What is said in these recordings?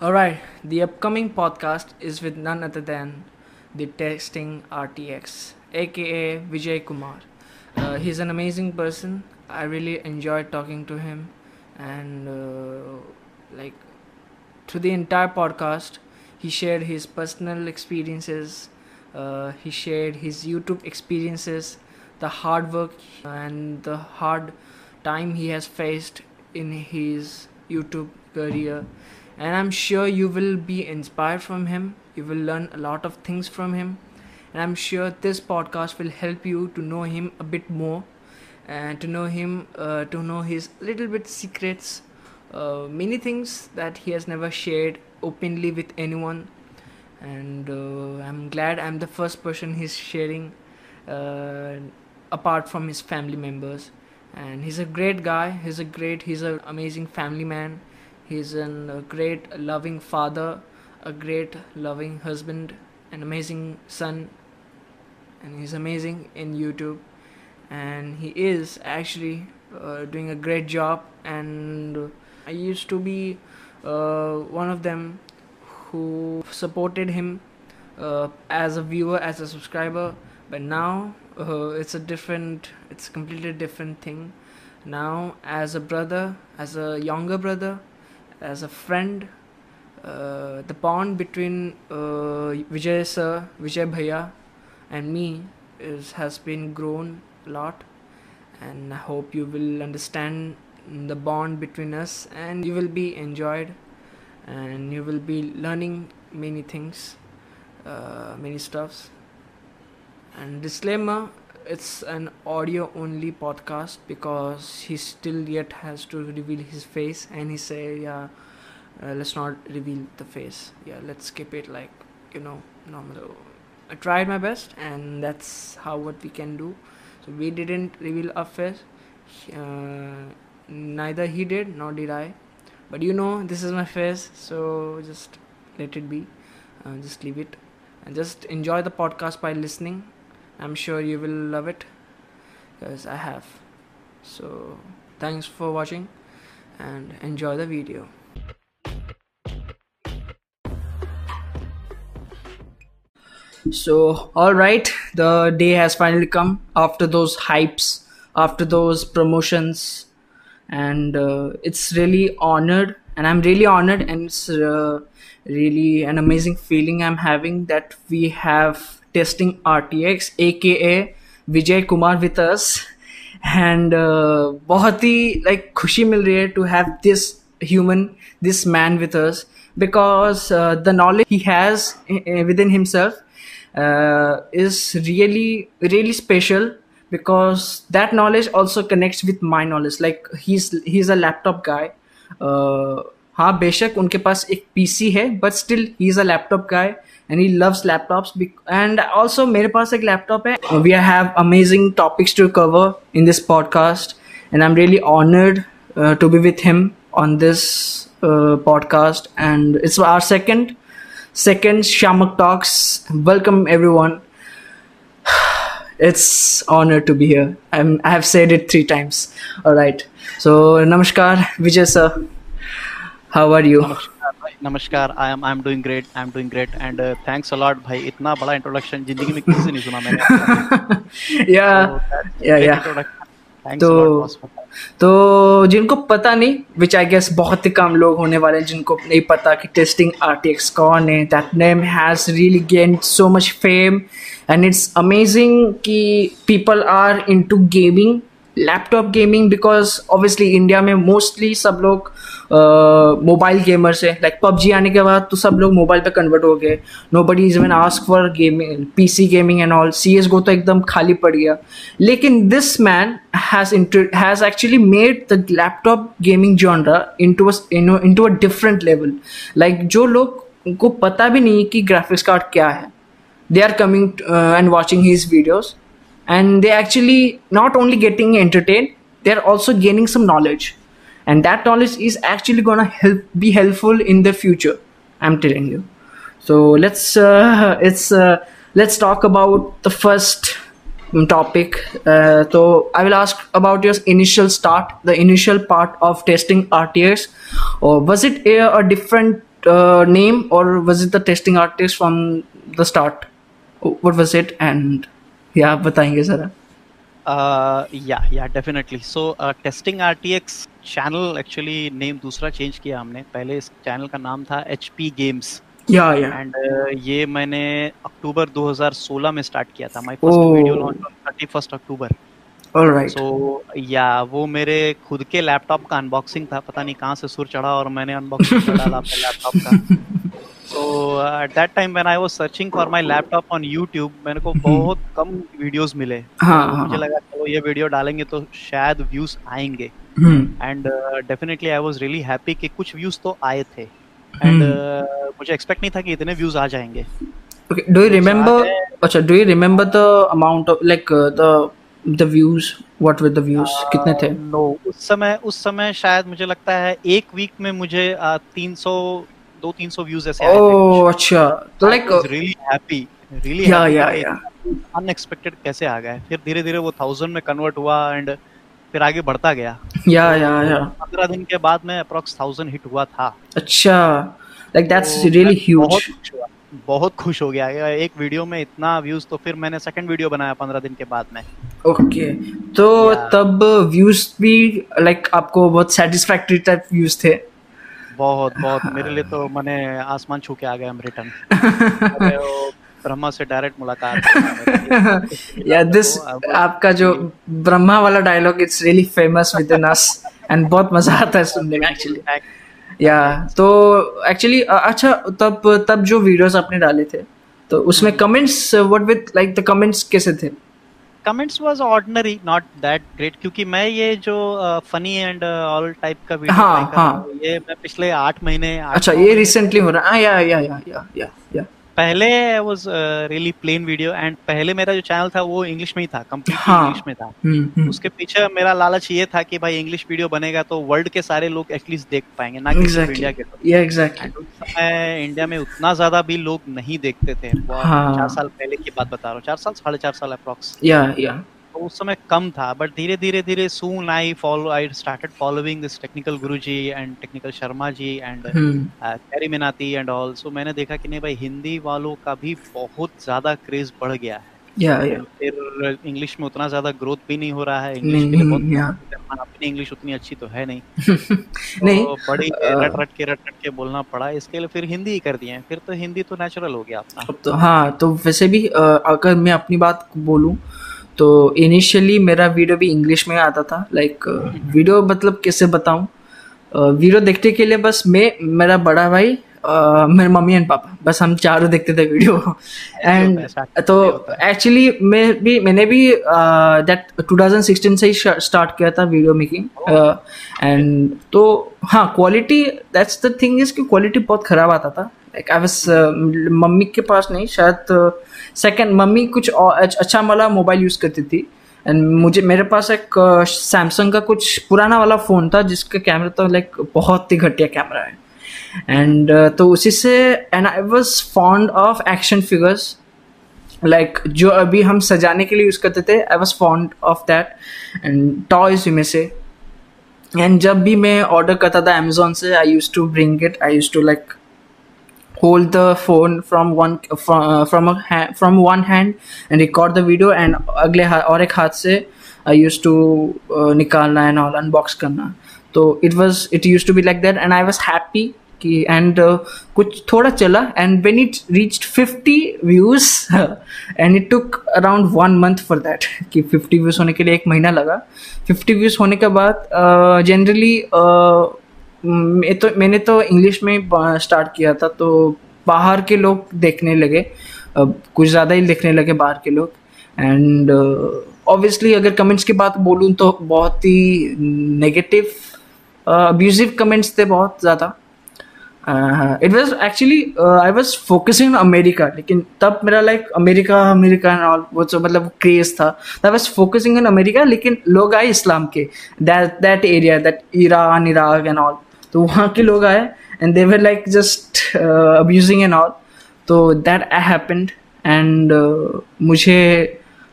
Alright, the upcoming podcast is with none other than the Testing RTX, aka Vijay Kumar. Uh, he's an amazing person. I really enjoyed talking to him, and uh, like through the entire podcast, he shared his personal experiences, uh, he shared his YouTube experiences, the hard work and the hard time he has faced in his YouTube career. And I'm sure you will be inspired from him. You will learn a lot of things from him. And I'm sure this podcast will help you to know him a bit more and to know him, uh, to know his little bit secrets, uh, many things that he has never shared openly with anyone. And uh, I'm glad I'm the first person he's sharing uh, apart from his family members and he's a great guy he's a great he's an amazing family man he's a great loving father a great loving husband an amazing son and he's amazing in youtube. And he is actually uh, doing a great job. And i used to be uh, one of them who supported him uh, as a viewer as a subscriber. But now uh, it's a different it's a completely different thing. Now as a brother as a younger brother as a friend uh, the bond between uh, Vijay sir Vijay bhaiya and me is has been grown a lot. And I hope you will understand the bond between us and you will be enjoyed and you will be learning many things uh, many stuffs. And disclaimer it's an audio only podcast because he still yet has to reveal his face and he say yeah uh, let's not reveal the face. Yeah let's keep it like you know normal. I tried my best and that's how what we can do. So we didn't reveal our face. Uh, neither he did nor did i. But you know this is my face so just let it be. Uh, just leave it. And just enjoy the podcast by listening I'm sure you will love it because I have. So, thanks for watching and enjoy the video. So, alright, the day has finally come after those hypes, after those promotions, and uh, it's really honored, and I'm really honored, and it's uh, really an amazing feeling I'm having that we have testing RTX aka Vijay Kumar with us and बहुत ही like खुशी मिल रही है to have this human this man with us because uh, the knowledge he has within himself uh, is really really special because that knowledge also connects with my knowledge like he's he's a laptop guy uh, हाँ बेशक उनके पास एक PC है but still he is a laptop guy and he loves laptops and also mere paas ek laptop hai we have amazing topics to cover in this podcast and i'm really honored uh, to be with him on this uh, podcast and it's our second second shamak talks. Welcome everyone. It's honor to be here. I'm, i have said it three times. All right. So namaskar vijay sir. How are you? Namaskar. नमस्कार I am I am doing great I am doing great and thanks a lot भाई इतना बड़ा introduction ज़िंदगी में किसी से नहीं सुना मैंने। या या या। तो तो जिनको पता नहीं विच आई गेस बहुत ही कम लोग होने वाले हैं जिनको नहीं पता कि टेस्टिंग आरटीएक्स कौन है that name has really gain so much fame and it's amazing कि people are into gaming laptop gaming because obviously India में मोस्टली सब लोग मोबाइल गेमर्स है। लाइक पबजी आने के बाद तो सब लोग मोबाइल पे कन्वर्ट हो गए। Nobody is even ask for gaming P C gaming and all C S go तो एकदम खाली पड़ गया। लेकिन this man has actually made the laptop gaming genre into into a different level like जो लोग को पता भी नहीं कि ग्राफिक्स कार्ड क्या है। They are coming and watching his videos and they actually not only getting entertained they're also gaining some knowledge. And that knowledge is actually gonna help be helpful in the future i'm telling you. So let's uh, it's uh, let's talk about the first topic. Uh, so i will ask about your initial start the initial part of testing rts or was it a, a different uh, name or was it the testing rts from the start? What was it and yeah आप बताएँगे जरा? Yeah yeah definitely so testing RTX channel actually name दूसरा change किया हमने। पहले इस चैनल का नाम था एचपी गेम्स या या। एंड ये मैंने अक्टूबर 2016 में स्टार्ट किया था। My first video launch on 31 October. Alright so yeah वो मेरे खुद के लैपटॉप का अनबॉक्सिंग था। पता नहीं कहाँ से सुर चढ़ा और मैंने अनबॉक्सिंग डाला अपने लैपटॉप का। So at that time when I was searching for my laptop on YouTube मेरे को हम्म। बहुत कम वीडियोस मिले हाँ तो हाँ मुझे लगा चलो ये वीडियो डालेंगे तो शायद व्यूज़ आएँगे हम्म and definitely I was really happy कि कुछ व्यूज़ तो आए थे एंड हम्म। मुझे एक्सपेक्ट नहीं था कि इतने व्यूज़ आ जाएँगे Okay, do you remember? अच्छा, do you remember the amount of like uh, the the views? What were the views? कितने थे? नो उस समय उस समय शायद मुझे लगता है एक वीक में मुझे तीन सौ दो तीन सौ व्यूज़ ऐसे आए अच्छा. तो like uh, really happy really yeah, yeah, yeah. Unexpected कैसे आ गए फिर धीरे धीरे वो थाउज़ेंड में कन्वर्ट हुआ एंड फिर आगे बढ़ता गया Yeah, yeah, yeah. पंद्रह दिन के बाद में अप्रोक्स थाउज़ेंड हिट हुआ था अच्छा. That's तो really मैं बहुत खुश हो गया एक वीडियो में इतना व्यूज़ तो फिर मैंने सेकंड वीडियो बनाया पंद्रह दिन के बाद में ओके Okay. तो Yeah. तब views भी like आपको बहुत satisfactory type views थे. बहुत बहुत। मेरे लिए तो मैंने आसमान छू के आ गया रिटर्न ब्रह्मा से डायरेक्ट मुलाकात लिए। Yeah, this तो आपका जो ब्रह्मा वाला dialogue it's really famous within us and बहुत मज़ा आता है सुनने में एक्चुअली या तो एक्चुअली अच्छा तब तब जो वीडियोस आपने डाले थे तो उसमें comments what with like the comments कैसे थे? Comments was ordinary not that great क्योंकि मैं ये जो फनी एंड ऑल टाइप का वीडियो हाँ, हाँ। ये मैं पिछले आठ महीने आठ अच्छा ये रिसेंटली हो रहा है या या या या या या पहले was really plain video and पहले मेरा जो चैनल था वो इंग्लिश में ही था कंप्लीट हाँ। इंग्लिश में था हुँ, हुँ. उसके पीछे मेरा लालच ये था कि भाई इंग्लिश वीडियो बनेगा तो वर्ल्ड के सारे लोग एटलीस्ट देख पाएँगे ना कि exactly, इंडिया के लोग yeah, exactly. समय इंडिया में उतना ज़्यादा भी लोग नहीं देखते थे हाँ। चार साल पहले की बात बता रहा हूँ चार साल साढ़े चार साल अप्रोक्स या या तो उस समय कम था बट धीरे धीरे धीरे soon I follow I started following this technical Guruji and technical Sharma ji and hmm. Carry Minati and all so मैंने देखा कि नहीं भाई हिंदी वालों का भी बहुत ज़्यादा क्रेज बढ़ गया है। फिर इंग्लिश में उतना ज़्यादा ग्रोथ भी नहीं हो रहा है। इंग्लिश के लिए बहुत या। अपनी इंग्लिश उतनी अच्छी तो है नहीं। नहीं तो बड़ी रट रट के रट रट के बोलना पड़ा। इसके लिए फिर हिंदी ही कर दिए फिर तो हिंदी तो नेचुरल हो गया अपना। अब तो हाँ तो वैसे भी अगर मैं अपनी बात बोलूँ तो इनिशियली मेरा वीडियो भी इंग्लिश में आता था लाइक वीडियो मतलब कैसे बताऊँ? वीडियो देखने के लिए बस मैं मेरा बड़ा भाई मेरे मम्मी एंड पापा बस हम चारों देखते थे वीडियो एंड तो एक्चुअली मैं भी मैंने भी दैट 2016 से ही स्टार्ट किया था वीडियो मेकिंग एंड तो हाँ quality that's the thing is कि क्वालिटी बहुत खराब आता था। लाइक आई वाज मम्मी के पास नहीं शायद सेकंड मम्मी कुछ अच्छा वाला मोबाइल यूज़ करती थी। एंड मुझे, मेरे पास एक सैमसंग का कुछ पुराना वाला फ़ोन था, जिसका कैमरा तो लाइक बहुत ही घटिया कैमरा है। एंड तो उसी से and I was fond of action figures like जो अभी हम सजाने के लिए यूज़ करते थे I was fond of that and toys में से। एंड जब भी मैं ऑर्डर करता था अमेजोन से I use to bring it I use to like hold the phone from one from uh, from a ha- from one hand and record the video and अगले हा- और एक हाथ से I used to uh, निकालना and all unbox करना तो it was it used to be like that and I was happy कि and uh, कुछ थोड़ा चला and when it reached 50 views and it took around one month for that कि 50 views होने के लिए एक महीना लगा 50 views होने के बाद जनरली मैं तो मैंने तो इंग्लिश में स्टार्ट किया था तो बाहर के लोग देखने लगे। कुछ ज़्यादा ही देखने लगे बाहर के लोग। एंड ऑब्वियसली अगर कमेंट्स की बात बोलूँ तो बहुत ही नेगेटिव अब्यूजिव कमेंट्स थे बहुत ज़्यादा। It was actually I was focusing America लेकिन तब मेरा like America America and all वो जो मतलब क्रेज था। I was focusing in America लेकिन लोग आए इस्लाम के that that area that Iran Iraq and all तो वहाँ के लोग आए and they were like just abusing and all तो दैट आई हैपेंड एंड मुझे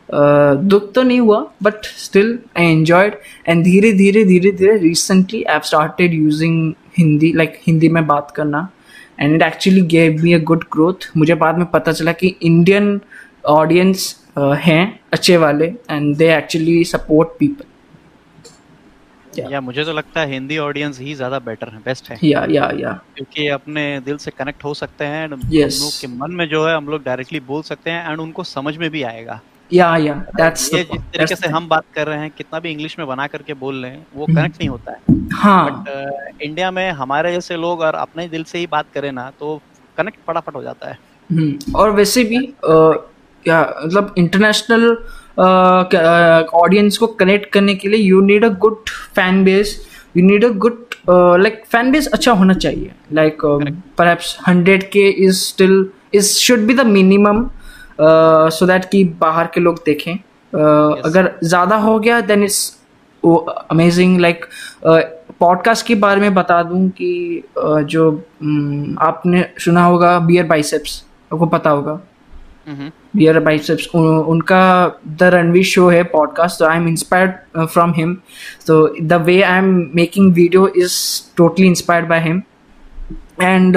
uh, दुख तो नहीं हुआ but still I enjoyed and धीरे धीरे धीरे धीरे recently I started using Hindi like Hindi में बात करना and it actually gave me a good growth मुझे बाद में पता चला कि इंडियन ऑडियंस हैं अच्छे वाले and they actually support people yeah yeah, मुझे तो लगता है हिंदी ऑडियंस ही ज़्यादा बेटर है बेस्ट है। या या या क्योंकि अपने दिल से कनेक्ट हो सकते हैं एंड yes. लोग के मन में जो है हम लोग डायरेक्टली बोल सकते हैं एंड उनको समझ में भी आएगा। या या दैट्स ये जिस तरीके से हम बात कर रहे हैं कितना भी इंग्लिश में बना करके बोल रहे हैं वो कनेक्ट नहीं होता है। हाँ। बट इंडिया में हमारे जैसे लोग और अपने दिल से ही बात करें ना तो कनेक्ट फटाफट हो जाता है। हम्म, और वैसे भी या मतलब इंटरनेशनल ऑडियंस को कनेक्ट करने के लिए you need a good fan base you need a good like fan base अच्छा होना चाहिए. Like perhaps hundred K is still is should be the minimum so that कि बाहर के लोग देखें. Uh, yes. अगर ज़्यादा हो गया then it's amazing like podcast के बारे में बता दूँ कि uh, जो um, आपने सुना होगा बियर बाइसेप्स आपको पता होगा. बियर बाइसेप्स उनका द रणवीर शो है podcast I am inspired from him तो the way I am making video is totally inspired by him and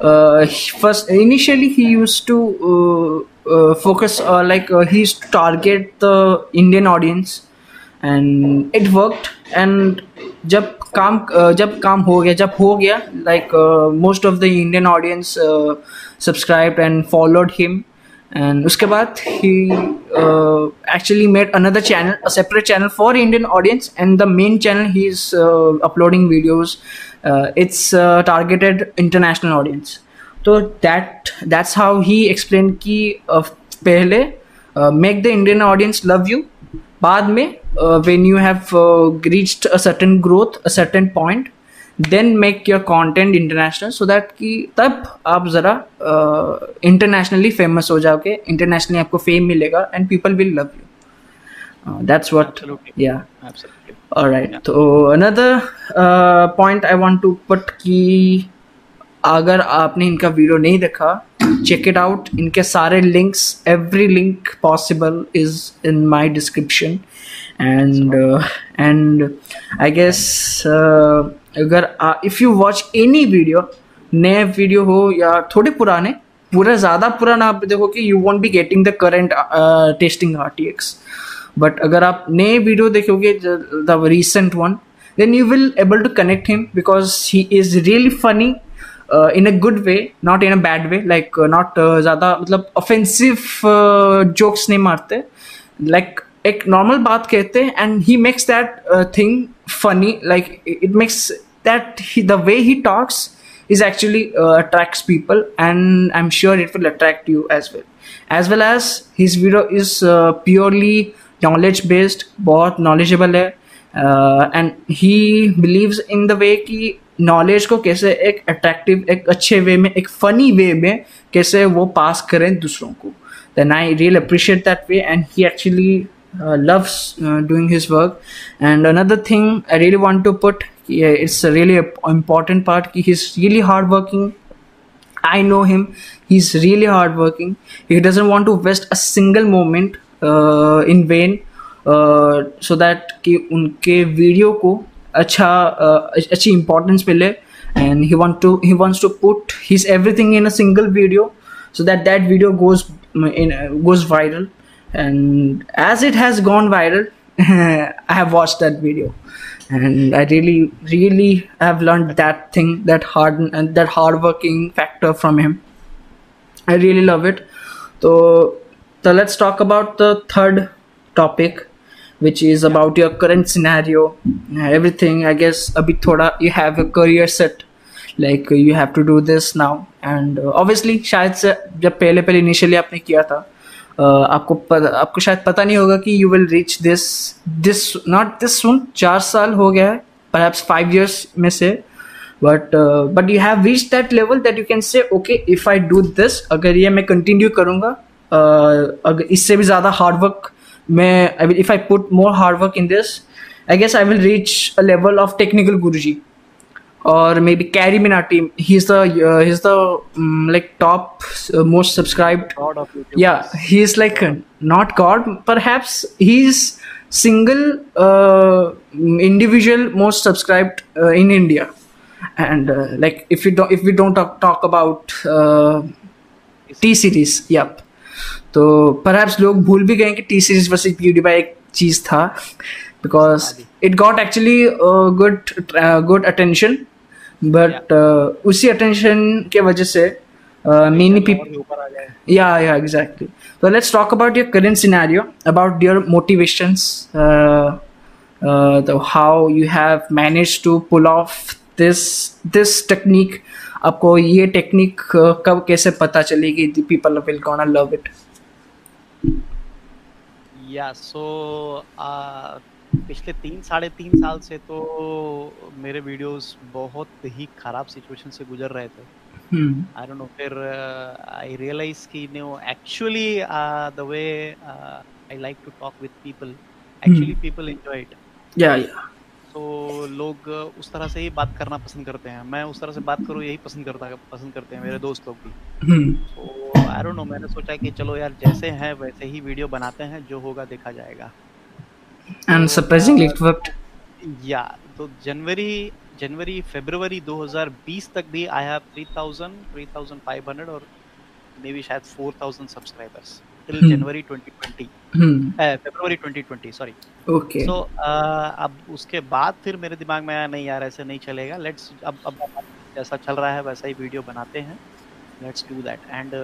uh, first initially he used to uh, uh, focus uh, like uh, he used to target the indian audience. And it worked. And जब काम जब काम हो गया जब हो गया like most of the Indian audience subscribe and followed him and उसके बाद एंड उसके बाद ही actually made another channel separate channel for Indian audience and the main channel he is uploading videos it's targeted international audience तो that that's how he explain की पहले make the Indian audience love you बाद में when you have reached a certain growth a certain point then make your content international so that कि तब आप ज़रा internationally famous हो जाओगे इंटरनेशनली आपको फेम मिलेगा and people will love you that's what yeah alright तो another point I want to put कि अगर आपने इनका वीडियो नहीं देखा चेक इट आउट इनके सारे links every link possible is in my description and and I guess अगर if you watch any video नए वीडियो हो या थोड़े पुराने, पूरा ज़्यादा पुराना आप देखो कि you won't be getting the current testing R T X but अगर आप नए वीडियो देखोगे the recent one then you will able to connect him because he is really funny in a good way not in a bad way like not ज़्यादा मतलब offensive jokes नहीं मारते. Like एक normal बात कहते हैं and he makes that thing funny like it makes that he, the way he talks is actually uh, attracts people and i'm sure it will attract you as well as well as his video is uh, purely knowledge based बहुत knowledgeable है and he believes in the way कि knowledge को कैसे एक attractive एक अच्छे वे में एक फनी वे में कैसे वो पास करें दूसरों को then I real appreciate that way and he actually uh, loves uh, doing his work and another thing i really want to put yeah, it's a really important part he's really hardworking i know him he's really hardworking he doesn't want to waste a single moment uh, in vain uh, so that कि उनके video को अच्छा uh, अच्छी importance मिले and he want to he wants to put his everything in a single video so that that video goes in goes viral and as it has gone viral i have watched that video and i really really have learned that thing that hard and that hard working factor from him i really love it so so let's talk about the third topic which is about your current scenario everything i guess a bit thoda you have a career set like you have to do this now and uh, obviously शायद से जब पहले पहले initially आपने किया था आपको पत, आपको शायद पता नहीं होगा कि you will reach this this not this soon चार साल हो गया है परहैप्स फाइव ईयर्स में से। But but you have reach that level that you can say okay if I do this अगर ये मैं कंटिन्यू करूँगा अगर इससे भी ज़्यादा हार्ड वर्क मैं I will if I put more hard work in this I guess I will reach a level of technical Guru ji और may be Carry Minati he is the he is the like top most subscribe yeah he is like not god perhaps he is single individual most subscribe in India and like if you if you don't talk about T series yup तो perhaps लोग भूल भी गए कि T series versus PewDiePie एक चीज़ था because it got actually good good attention but uh, उसी अटेंशन के वजह से many people yeah yeah exactly तो let's talk about your current scenario about your motivations तो how you have manage to pull off this this technique आपको ये technique uh, कब कैसे पता चलेगी कि the people will gonna love it? Yeah so पिछले तीन साढ़े तीन साल से तो मेरे वीडियोस बहुत ही खराब सिचुएशन से गुजर रहे थे। आई डोंट नो फिर आई रियलाइज़ कि no actually the way I like to talk with people actually people enjoy it yeah yeah तो लोग उस तरह से ही बात करना पसंद करते हैं। मैं उस तरह से बात करूँ यही पसंद करता पसंद करते हैं मेरे दोस्त लोग भी तो आई डोंट नो मैंने सोचा कि चलो यार जैसे हैं वैसे ही वीडियो बनाते हैं जो होगा देखा जाएगा। And surprisingly it worked. तो जनवरी जनवरी फरवरी 2020 तक भी आई हैव 3000 3500 और मे बी शायद 4000 subscribers till January 2020 February 2020 sorry okay so अब उसके बाद फिर मेरे दिमाग में आया नहीं यार ऐसे नहीं चलेगा। लेट्स अब अब जैसा चल रहा है वैसा ही वीडियो बनाते हैं। लेट्स डू दैट एंड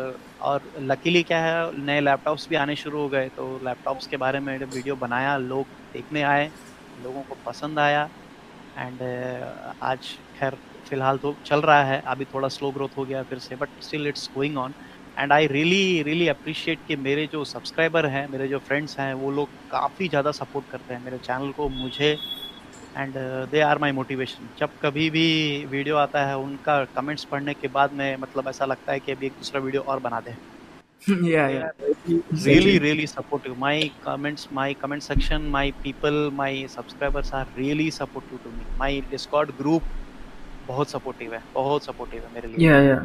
और लकीली क्या है नए लैपटॉप्स भी आने शुरू हो गए तो लैपटॉप्स के बारे में वीडियो बनाया लोग देखने आए लोगों को पसंद आया एंड uh, आज खैर फ़िलहाल तो चल रहा है अभी थोड़ा स्लो ग्रोथ हो गया फिर से but still it's going on and I really really appreciate कि मेरे जो सब्सक्राइबर हैं मेरे जो फ्रेंड्स हैं वो लोग काफ़ी ज़्यादा सपोर्ट करते हैं मेरे चैनल को मुझे and they are my motivation जब कभी भी वीडियो आता है उनका कमेंट्स पढ़ने के बाद में मतलब ऐसा लगता है कि अभी एक दूसरा वीडियो और बना दे yeah yeah really really supportive my comments my comment section my people my subscribers are really supportive to me my discord group बहुत सपोर्टिव है बहुत सपोर्टिव है मेरे लिए। या या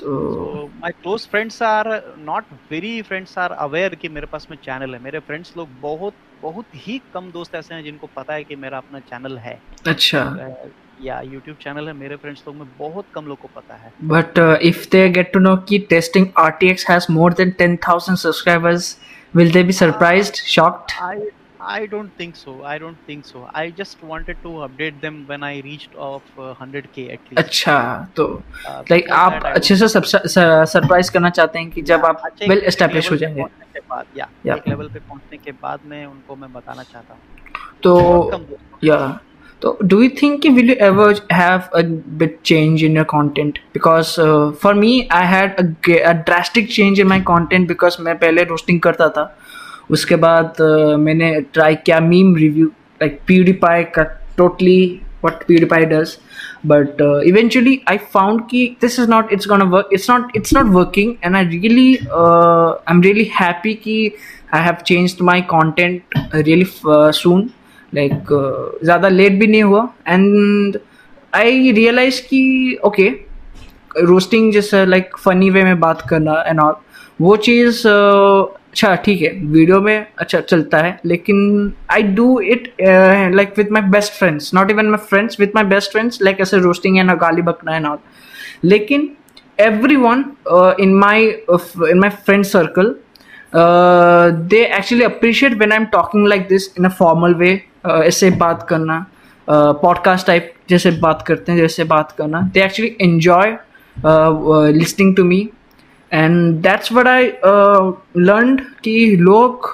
तो my close friends are not very friends are aware कि मेरे पास में चैनल है। मेरे फ्रेंड्स लोग बहुत बहुत ही कम दोस्त ऐसे हैं जिनको पता है कि मेरा अपना चैनल है। अच्छा। या यूट्यूब चैनल है मेरे फ्रेंड्स लोग में बहुत कम लोग को पता है। But if they get to know कि testing RTX has more than 10000 subscribers will they be surprised shocked I I don't think so. I don't think so. I just wanted to update them when I reached of uh, 100k at least. अच्छा तो like uh, आप अच्छे से surprise करना चाहते हैं कि जब आप वेल एस्टैब्लिश हो जाएँगे के बाद या एक लेवल पे पहुँचने के बाद में उनको मैं बताना चाहता हूँ तो या So, do you think will you ever have a bit change in your content? Because uh, for me, I had a, a drastic change in my content because मैं पहले रोस्टिंग करता था उसके बाद मैंने ट्राई किया मीम रिव्यू लाइक पी पाई का टोटली वट पी पाई does but eventually I found कि this is not it's gonna work it's not it's not working and I really I am really happy कि I have change my content really soon like ज़्यादा late भी नहीं हुआ and I realize कि okay roasting जैसे like funny way में बात करना एंड ऑल वो चीज़ अच्छा ठीक है वीडियो में अच्छा चलता है लेकिन I do it like with my best friends not even my friends with my best friends like ऐसे रोस्टिंग ना गाली बकना है नॉट लेकिन everyone in my in my friend circle they actually appreciate when I am talking like this in a formal way ऐसे बात करना podcast uh, type जैसे बात करते हैं जैसे बात करना। They actually enjoy listening to me and that's what I learn कि लोग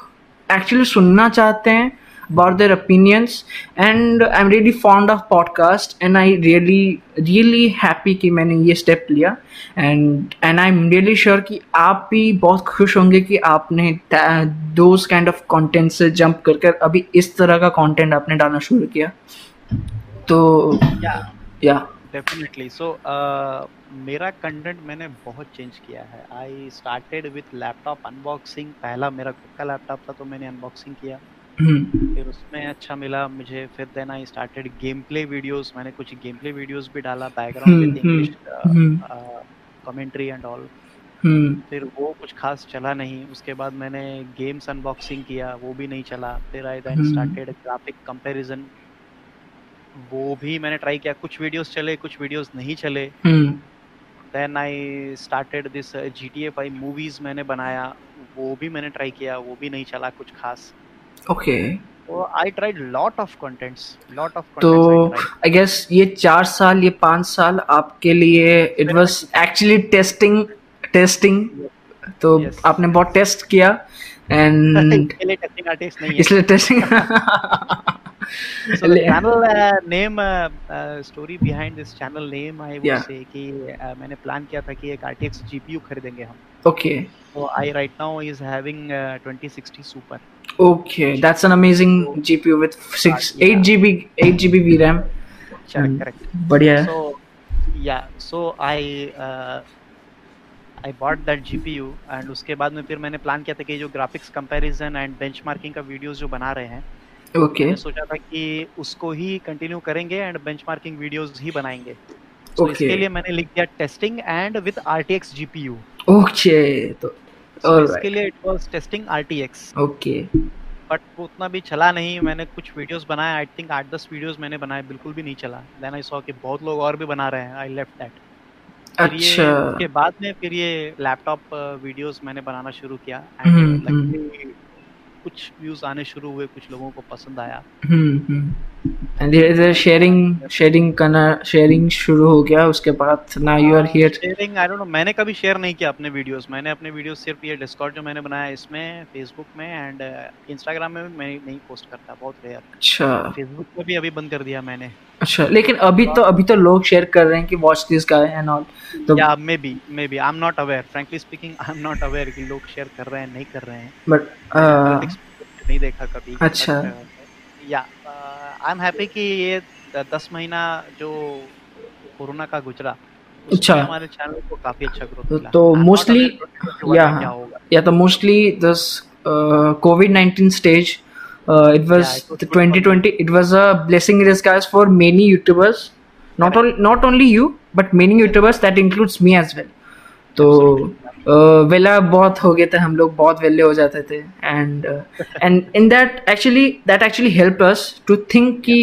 एक्चुअली सुनना चाहते हैं about their opinions and I am really fond of podcast and I really really happy कि मैंने ये स्टेप लिया. And and I am really sure कि आप भी बहुत खुश होंगे कि आपने दोज काइंड ऑफ़ कंटेंट से जंप कर कर अभी इस तरह का कंटेंट आपने डालना शुरू किया. तो या डेफिनेटली सो मेरा कंटेंट मैंने बहुत चेंज किया है। I started with laptop unboxing पहला मेरा खुद का लैपटॉप था तो मैंने अनबॉक्सिंग किया। हम्म। फिर उसमें अच्छा मिला मुझे। फिर then I started game play videos मैंने कुछ गेम प्ले वीडियोस भी डाला background with English commentary and all फिर वो कुछ खास चला नहीं। उसके बाद मैंने गेम्स अनबॉक्सिंग किया वो भी नहीं चला। फिर I then started graphic comparison वो भी मैंने ट्राई किया। कुछ वीडियोस चले कुछ वीडियोस नहीं चले। Then I started this G T A five movies मैंने बनाया। वो भी मैंने ट्राई किया वो भी नहीं चला कुछ खास। ओके तो I tried lot of contents lot of तो आई गेस ये चार साल ये पाँच साल आपके लिए it was actually testing testing तो Yes. आपने बहुत टेस्ट किया। एंड इसके लिए टेस्टिंग आर्टिस्ट नहीं है। इसलिए testing so the channel uh, name uh, uh, story behind this channel name I would Yeah. say कि uh, मैंने प्लान किया था कि एक RTX GPU खरीदेंगे हम ओके तो I right now is having uh, 2060 Super Okay, that's an amazing so, GPU with six, Uh, yeah. eight GB, eight GB VRAM. correct Hmm. correct बढ़िया है. so yeah so I uh, I bought that GPU and उसके बाद में फिर मैंने plan किया था कि जो ग्राफिक्स कंपैरिजन एंड बेंचमार्किंग का वीडियोस जो बना रहे हैं Okay, मैंने सोचा था कि उसको ही कंटिन्यू करेंगे एंड बेंचमार्किंग वीडियोस ही बनाएँगे। तो Okay. इसके लिए मैंने लिख दिया testing and with RTX GPU okay, तो so Alright. इसके लिए it was testing RTX okay, but वो उतना भी चला नहीं मैंने कुछ वीडियोस बनाए। आई थिंक आठ दस वीडियोस मैंने बनाए बिल्कुल भी नहीं चला। देन आई सॉ कि बहुत लोग और भी बना रहे हैं आई लेफ़्ट दैट अच्छा, उसके बाद में फिर ये लैपटॉप वीडियोस मैंने बनाना शुरू किया। एंड कुछ व्यूज़ आने शुरू हुए कुछ लोगों को पसंद आया। And there is a sharing, sharing करना, sharing शुरू हो गया उसके बाद now you are here. Sharing I don't know मैंने कभी शेयर नहीं किया अपने वीडियोस मैंने अपने वीडियोस सिर्फ़ ये डिस्कॉर्ड जो मैंने बनाया इसमें फेसबुक में एंड इंस्टाग्राम में भी मैं नहीं पोस्ट करता बहुत रेयर अच्छा, फेसबुक पे भी अभी बंद कर दिया मैंने. अच्छा, लेकिन अभी तो अभी तो लोग शेयर कर रहे हैं कि watch this guy and all. तो या maybe maybe I am not aware frankly speaking I am not aware कि लोग शेयर कर रहे हैं नहीं कर रहे हैं. But uh, नहीं देखा कभी अच्छा। या आई एम हैप्पी कि ये द- दस महीना जो कोरोना का गुजरा अच्छा। हमारे चैनल को काफ़ी अच्छा ग्रोथ तो- मिला तो I'm not mostly- aware 2021 में yeah. क्या होगा yeah the mostly this uh, covid-19 stage uh, it was Yeah, it was the good for 2020 it was a blessing in disguise for many youtubers not only not only you but many youtubers that includes me as well तो uh, वेला बहुत हो गए थे हम लोग बहुत वेले हो जाते थे। And and in that actually that actually help us to think कि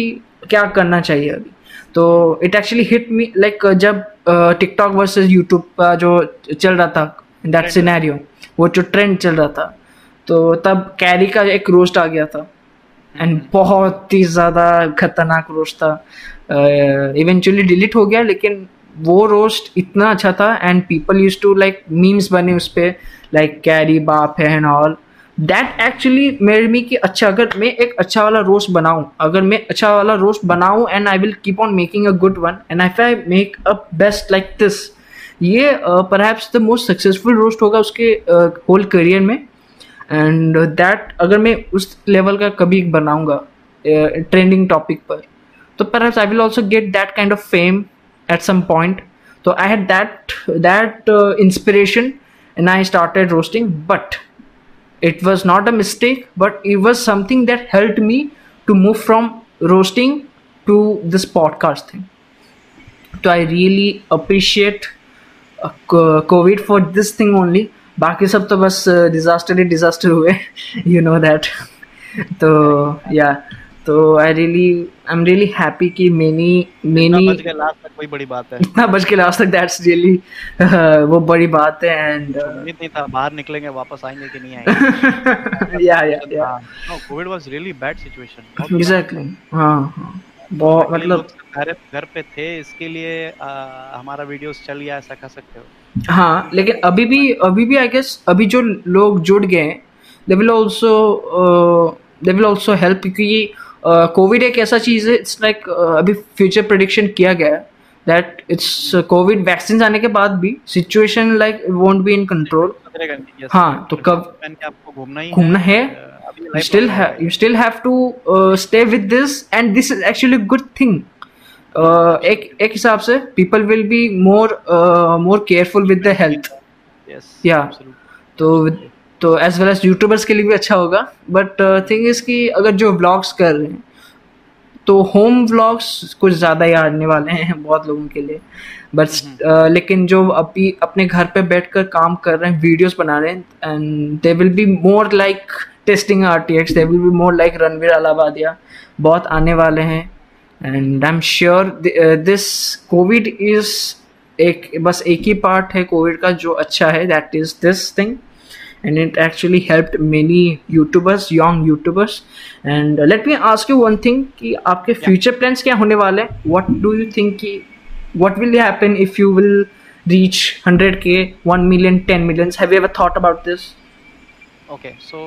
क्या करना चाहिए अभी। तो it actually hit me like जब टिकटॉक वर्सेस यूट्यूब का जो चल रहा था दैट सिनेरियो वो जो ट्रेंड चल रहा था तो तब कैरी का एक रोस्ट आ गया था। एंड बहुत ही ज़्यादा खतरनाक रोस्ट था। इवेंचुअली डिलीट हो गया लेकिन वो रोस्ट इतना अच्छा था and people use to like memes बने उस पर लाइक कैरी बाप है एंड ऑल दैट एक्चुअली मेरे में कि अच्छा अगर मैं एक अच्छा वाला रोस्ट बनाऊँ अगर मैं अच्छा वाला रोस्ट बनाऊँ and I will keep on making a good one and I I make a best like this ये perhaps the most successful roast होगा उसके होल uh, करियर में. एंड दैट uh, अगर मैं उस लेवल का कभी बनाऊँगा ट्रेंडिंग टॉपिक पर तो perhaps I will also get that kind of fame at some point. So I had that that uh, inspiration, and I started roasting. But it was not a mistake, but it was something that helped me to move from roasting to this podcast thing. So I really appreciate uh, co- COVID for this thing only. बाकी सब तो बस disaster ही disaster हुए you know that तो या तो I really I am really happy कि many many बच गए लास्ट तक वही बड़ी बात है। इतना बच के लास्ट तक दैट्स रियली वो बड़ी बात है एंड उम्मीद नहीं था बाहर निकलेंगे वापस आएँगे कि नहीं आएँगे। या या या no COVID was really bad situation exactly हाँ हाँ. बहुत मतलब घर घर पे थे इसके लिए आ, हमारा वीडियोस चल गया ऐसा कह सकते हो। हाँ लेकिन अभी भी अभी भी आई गेस अभी जो लोग जुड़ गए they will also they will also help क्योंकि कोविड uh, एक ऐसा चीज़ है इट्स लाइक like, uh, अभी फ्यूचर प्रडिक्शन किया गया है दैट इट्स कोविड वैक्सीन आने के बाद भी situation like won't be in control हाँ तो कब घूमना है you still have to stay with this and this is actually good thing एक एक हिसाब से people will be more more careful with the health या तो तो एज वेल एज यूट्यूबर्स के लिए भी अच्छा होगा। बट थिंग इज़ कि अगर जो ब्लॉग्स कर रहे हैं तो होम व्लॉग्स कुछ ज़्यादा ही आने वाले हैं बहुत लोगों के लिए। बट uh, लेकिन जो अभी अपने घर पे बैठकर काम कर रहे हैं वीडियोस बना रहे हैं and they will be more like testing R T X they will be more like Ranveer Allahbadia बहुत आने वाले हैं। And I am sure this COVID is एक बस एक ही पार्ट है कोविड का जो अच्छा है that is this thing and it actually helped many youtubers young youtubers and uh, let me ask you one thing कि आपके Yeah. future plans क्या होने वाले हैं what do you think कि what will happen if you will reach 100k 1 million 10 millions have you ever thought about this okay so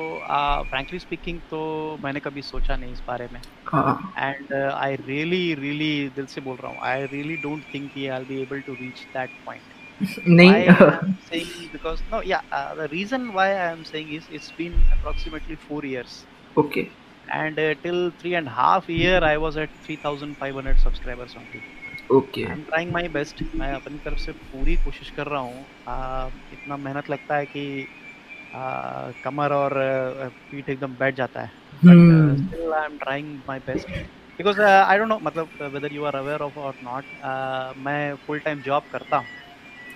frankly speaking तो मैंने कभी सोचा नहीं इस बारे में हाँ एंड आई रियली रियली दिल से बोल रहा हूँ आई रियली डोंट थिंक कि I be able to reach that point नहीं सेइंग बिकॉज़ नो या the reason why I am saying is it's been approximately 4 years okay and till 3 and half year I was at 3500 subscribers only okay I am trying my best मैं अपनी तरफ़ से पूरी कोशिश कर रहा हूँ। Uh, इतना मेहनत लगता है कि uh, कमर और uh, पीठ एकदम बैठ जाता है। Still I am trying my best because I don't know मतलब whether you are aware of और नॉट मैं फुल टाइम जॉब करता हूँ।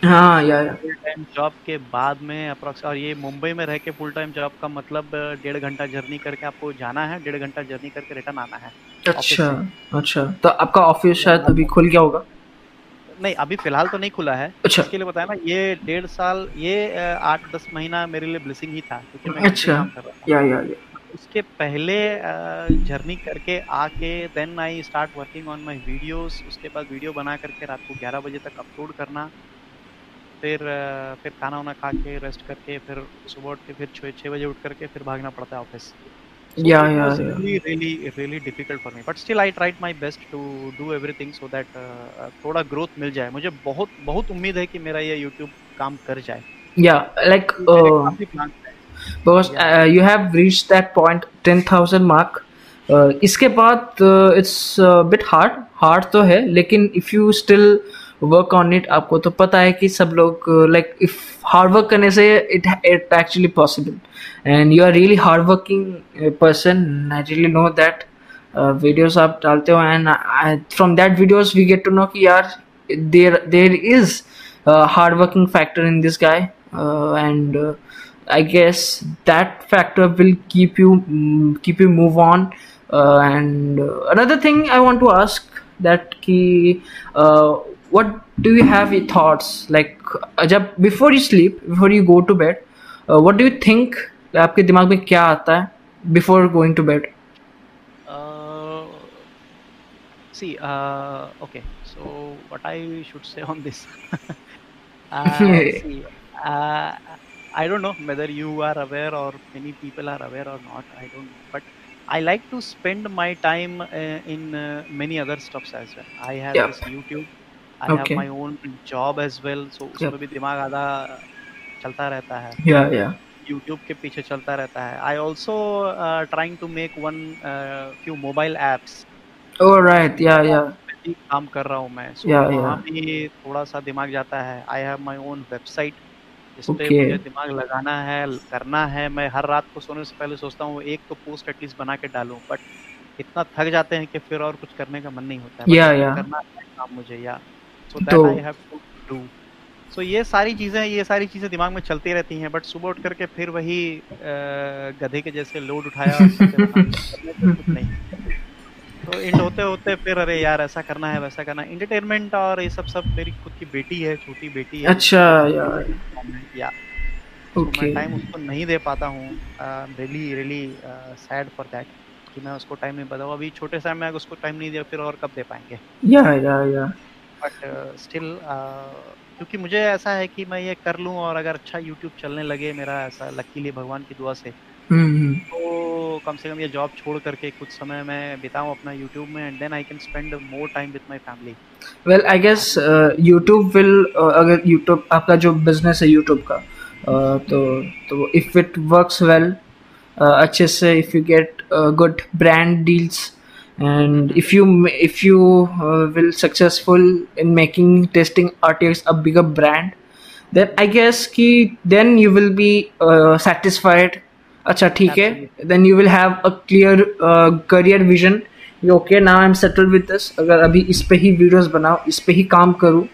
हाँ या या। फुल टाइम जॉब के बाद में अप्रोक्स और ये मुंबई में रह के फुल टाइम जॉब का मतलब डेढ़ घंटा जर्नी करके आपको जाना है डेढ़ घंटा जर्नी करके रिटर्न आना है अच्छा अच्छा। तो आपका ऑफ़िस शायद अभी खुल गया होगा? नहीं अभी फ़िलहाल तो नहीं खुला है। अच्छा। इसके लिए बताया ना ये डेढ़ साल ये आठ दस महीना मेरे लिए ब्लेसिंग ही था क्योंकि मैं अच्छा। काम कर रहा था। या या या। उसके पहले जर्नी करके आके then I start working on my videos उसके बाद वीडियो बना करके रात को 11 बजे तक अपलोड करना फिर फिर खाना वाना खा के रेस्ट करके फिर सुबह उठ के फिर छः छः बजे उठ करके फिर भागना पड़ता है ऑफ़िस या या really really really difficult for me but still I tried my best to do everything so that थोड़ा ग्रोथ मिल जाए। मुझे बहुत बहुत उम्मीद है कि मेरा ये यूट्यूब काम कर जाए। या like because you have reach that point ten thousand mark इसके बाद इट्स बिट हार्ड हार्ड तो है लेकिन if you still work on it आपको तो पता है कि सब लोग लाइक इफ़ हार्ड वर्क करने से it it actually possible and you are really hard working person I really know that videos आप डालते हो and from that videos we get to know कि यार there there is hard working factor in this guy and I guess that factor will keep you mm, keep you move on. Uh, and uh, another thing I want to ask that ki, uh, what do you have your thoughts like uh, जब before you sleep before you go to bed uh, what do you think आपके दिमाग में क्या आता है before going to bed Uh, see, uh, okay. So what I should say on this? uh, see, uh, I don't know whether you are aware or many people are aware or not. I don't know, but I like to spend my time uh, in uh, many other stuffs as well. I have Yeah. this YouTube. Have my own job as well. So Yeah. उसमें भी दिमाग आधा चलता रहता है. yeah yeah YouTube के पीछे चलता रहता है I also trying to make one few mobile apps oh right yeah yeah काम कर रहा हूँ मैं सो Yeah, वहाँ yeah. भी थोड़ा सा दिमाग जाता है I have my own website जिस पे Okay. मुझे दिमाग लगाना है करना है मैं हर रात को सोने से पहले सोचता हूँ एक तो पोस्ट एटलीस्ट बना के डालूं बट इतना थक जाते हैं कि फिर और कुछ करने का मन नहीं होता है Yeah, yeah. करना है काम मुझे या सो दैट तो- I have to do so ये सारी चीज़ें ये सारी चीज़ें दिमाग में चलती रहती हैं बट सुबह उठ करके फिर वही गधे के जैसे लोड उठाया नहीं। तो इंड होते होते फिर अरे यार ऐसा करना है वैसा करना इंटरटेनमेंट और ये सब सब मेरी खुद की बेटी है छोटी बेटी है। अच्छा yeah या। Okay मैं टाइम उसको नहीं दे पाता हूँ। Really really sad for that कि मैं उसको टाइम नहीं बताऊँ अभी छोटे से मैं उसको टाइम नहीं दिया फिर और कब दे पाएँगे? yeah yeah yeah but still क्योंकि मुझे ऐसा है कि मैं ये कर लूँ और अगर अच्छा यूट्यूब चलने लगे मेरा ऐसा लकीली भगवान की दुआ से hmm तो कम से कम ये जॉब छोड़ करके कुछ समय मैं बिताऊँ अपना यूट्यूब में and then I can spend more time with my family well I guess YouTube will अगर यूट्यूब आपका जो बिज़नेस है यूट्यूब का uh, तो तो इफ़ इट वर्क्स वेल अच्छे से if you get good brand deals and if you if you uh, will successful in making testing RTX a bigger brand then I guess कि then you will be uh, satisfied अच्छा ठीक है then you will have a clear uh, career vision okay now I'm settled with this अगर अभी इस पे ही videos बनाओ इस पे ही काम करूँ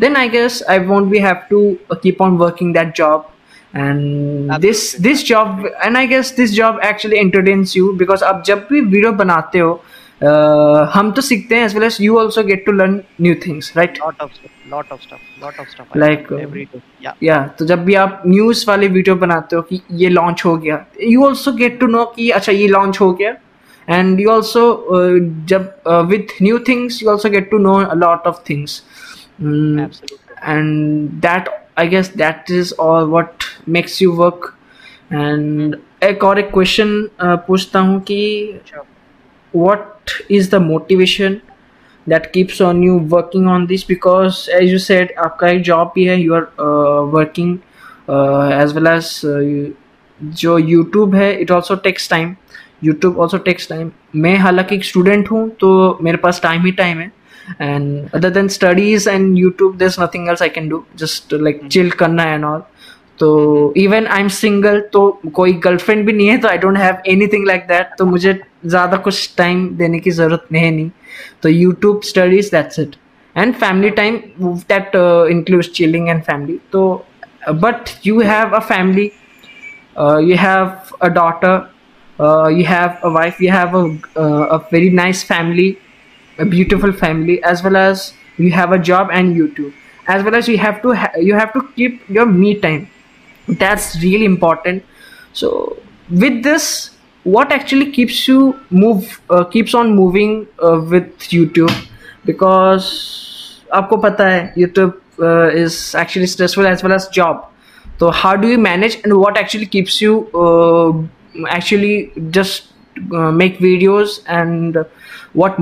then I guess I won't be have to uh, keep on working that job and this this job and I guess this job actually entertains you because आप जब भी वीडियो बनाते हो uh, हम तो सीखते हैं as well as you also get to learn new things right lot of stuff lot of stuff lot of stuff Like, uh, every day yeah या तो जब भी आप न्यूज़ वाले वीडियो बनाते हो कि ये लॉन्च हो गया you also get to know कि अच्छा ये लॉन्च हो गया एंड यू ऑल्सो जब with new things you also get to know a lot of things absolutely and that i guess that is all what makes you work and एक और एक question पूछता हूँ कि sure what is the motivation that keeps on you working on this because as you said आपका एक job भी है you are uh, working uh, as well as uh, you- जो YouTube है it also takes time YouTube also takes time मैं हालाँकि एक student हूँ तो मेरे पास time ही time है and other than studies and YouTube there's nothing else I can do just uh, like chill करना and all तो इवन आई एम सिंगल तो कोई गर्लफ्रेंड भी नहीं है तो I don't have anything like that तो मुझे ज़्यादा कुछ टाइम देने की ज़रूरत नहीं है, नहीं। तो YouTube studies that's it and family time that includes chilling and family तो but you have a family you have a daughter you have a wife you have a very nice family a beautiful family as well as you have a job and YouTube as well as you have to you have to keep your me time that's really important so with this what actually keeps you move uh, keeps on moving uh, with youtube because आपको पता है youtube uh, is actually stressful as well as job so how do you manage and what actually keeps you uh, actually just uh, make videos and what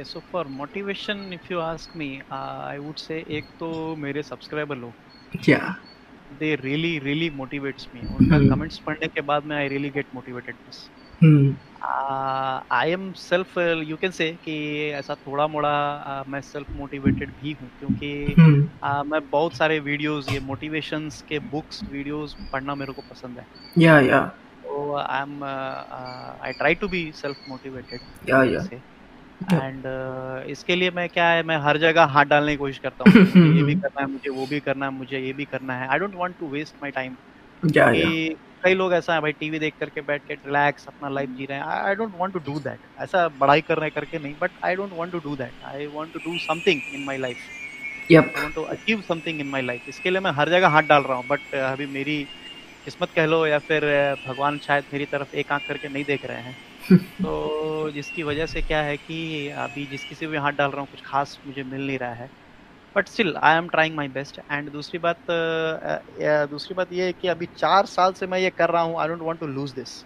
so for motivation, if you ask me, uh, I would say एक तो मेरे subscriber लोग yeah they really really motivates me उनका Hmm. Comments पढ़ने के बाद में I really get motivated बस hmm. uh, I am self you can say कि ऐसा थोड़ा मोड़ा uh, मैं सेल्फ मोटिवेटेड भी हूँ क्योंकि Hmm. uh, मैं बहुत सारे वीडियोस ये मोटिवेशंस के बुक्स वीडियोस पढ़ना मेरे को पसंद है yeah तो I am I try to be self motivated yeah yeah and इसके लिए मैं क्या है मैं हर जगह हाथ डालने की कोशिश करता हूँ ये भी करना है मुझे वो भी करना है मुझे ये भी करना है। I don't want to waste my time कई लोग ऐसा है भाई टीवी देख करके बैठ के रिलैक्स अपना लाइफ जी रहे हैं। I don't want to do that ऐसा बड़ाई कर रहे करके नहीं but I don't want to do that I want to do something in my life I want to achieve something in my life इसके लिए मैं हर जगह हाथ डाल रहा हूँ बट अभी मेरी किस्मत कह लो या फिर uh, भगवान शायद मेरी तरफ़ एक आँख करके नहीं देख रहे हैं। तो जिसकी वजह से क्या है कि अभी जिस किसी भी हाथ डाल रहा हूँ कुछ खास मुझे मिल नहीं रहा है। But still I am trying my best and दूसरी बात दूसरी बात ये है कि अभी चार साल से मैं ये कर रहा हूँ। I don't want to lose this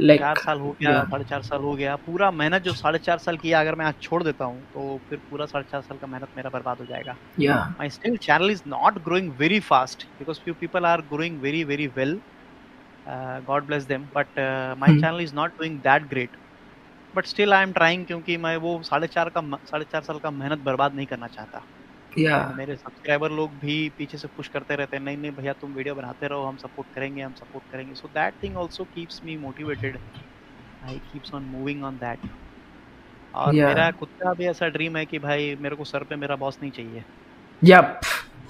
like चार साल हो गया yeah. साढ़े चार साल हो गया। पूरा मेहनत जो साढ़े चार साल किया अगर मैं आज छोड़ देता हूँ तो फिर पूरा साढ़े चार साल का मेहनत मेरा बर्बाद हो जाएगा। Yeah. My still channel is not growing very fast because few people are growing very very well uh, god bless them but uh, my Hmm. channel is not doing that great. But still i am trying क्योंकि मैं वो साढ़े चार का साढ़े चार साल का मेहनत बर्बाद नहीं करना चाहता। Yeah. And मेरे सब्सक्राइबर लोग भी पीछे से पुश करते रहते हैं नहीं नहीं भैया तुम वीडियो बनाते रहो हम सपोर्ट करेंगे हम सपोर्ट करेंगे। So that thing also keeps me motivated I keeps on moving on that और Yeah. मेरा खुद का भी ऐसा ड्रीम है कि भाई मेरे को सर पे मेरा बॉस नहीं चाहिए। Yep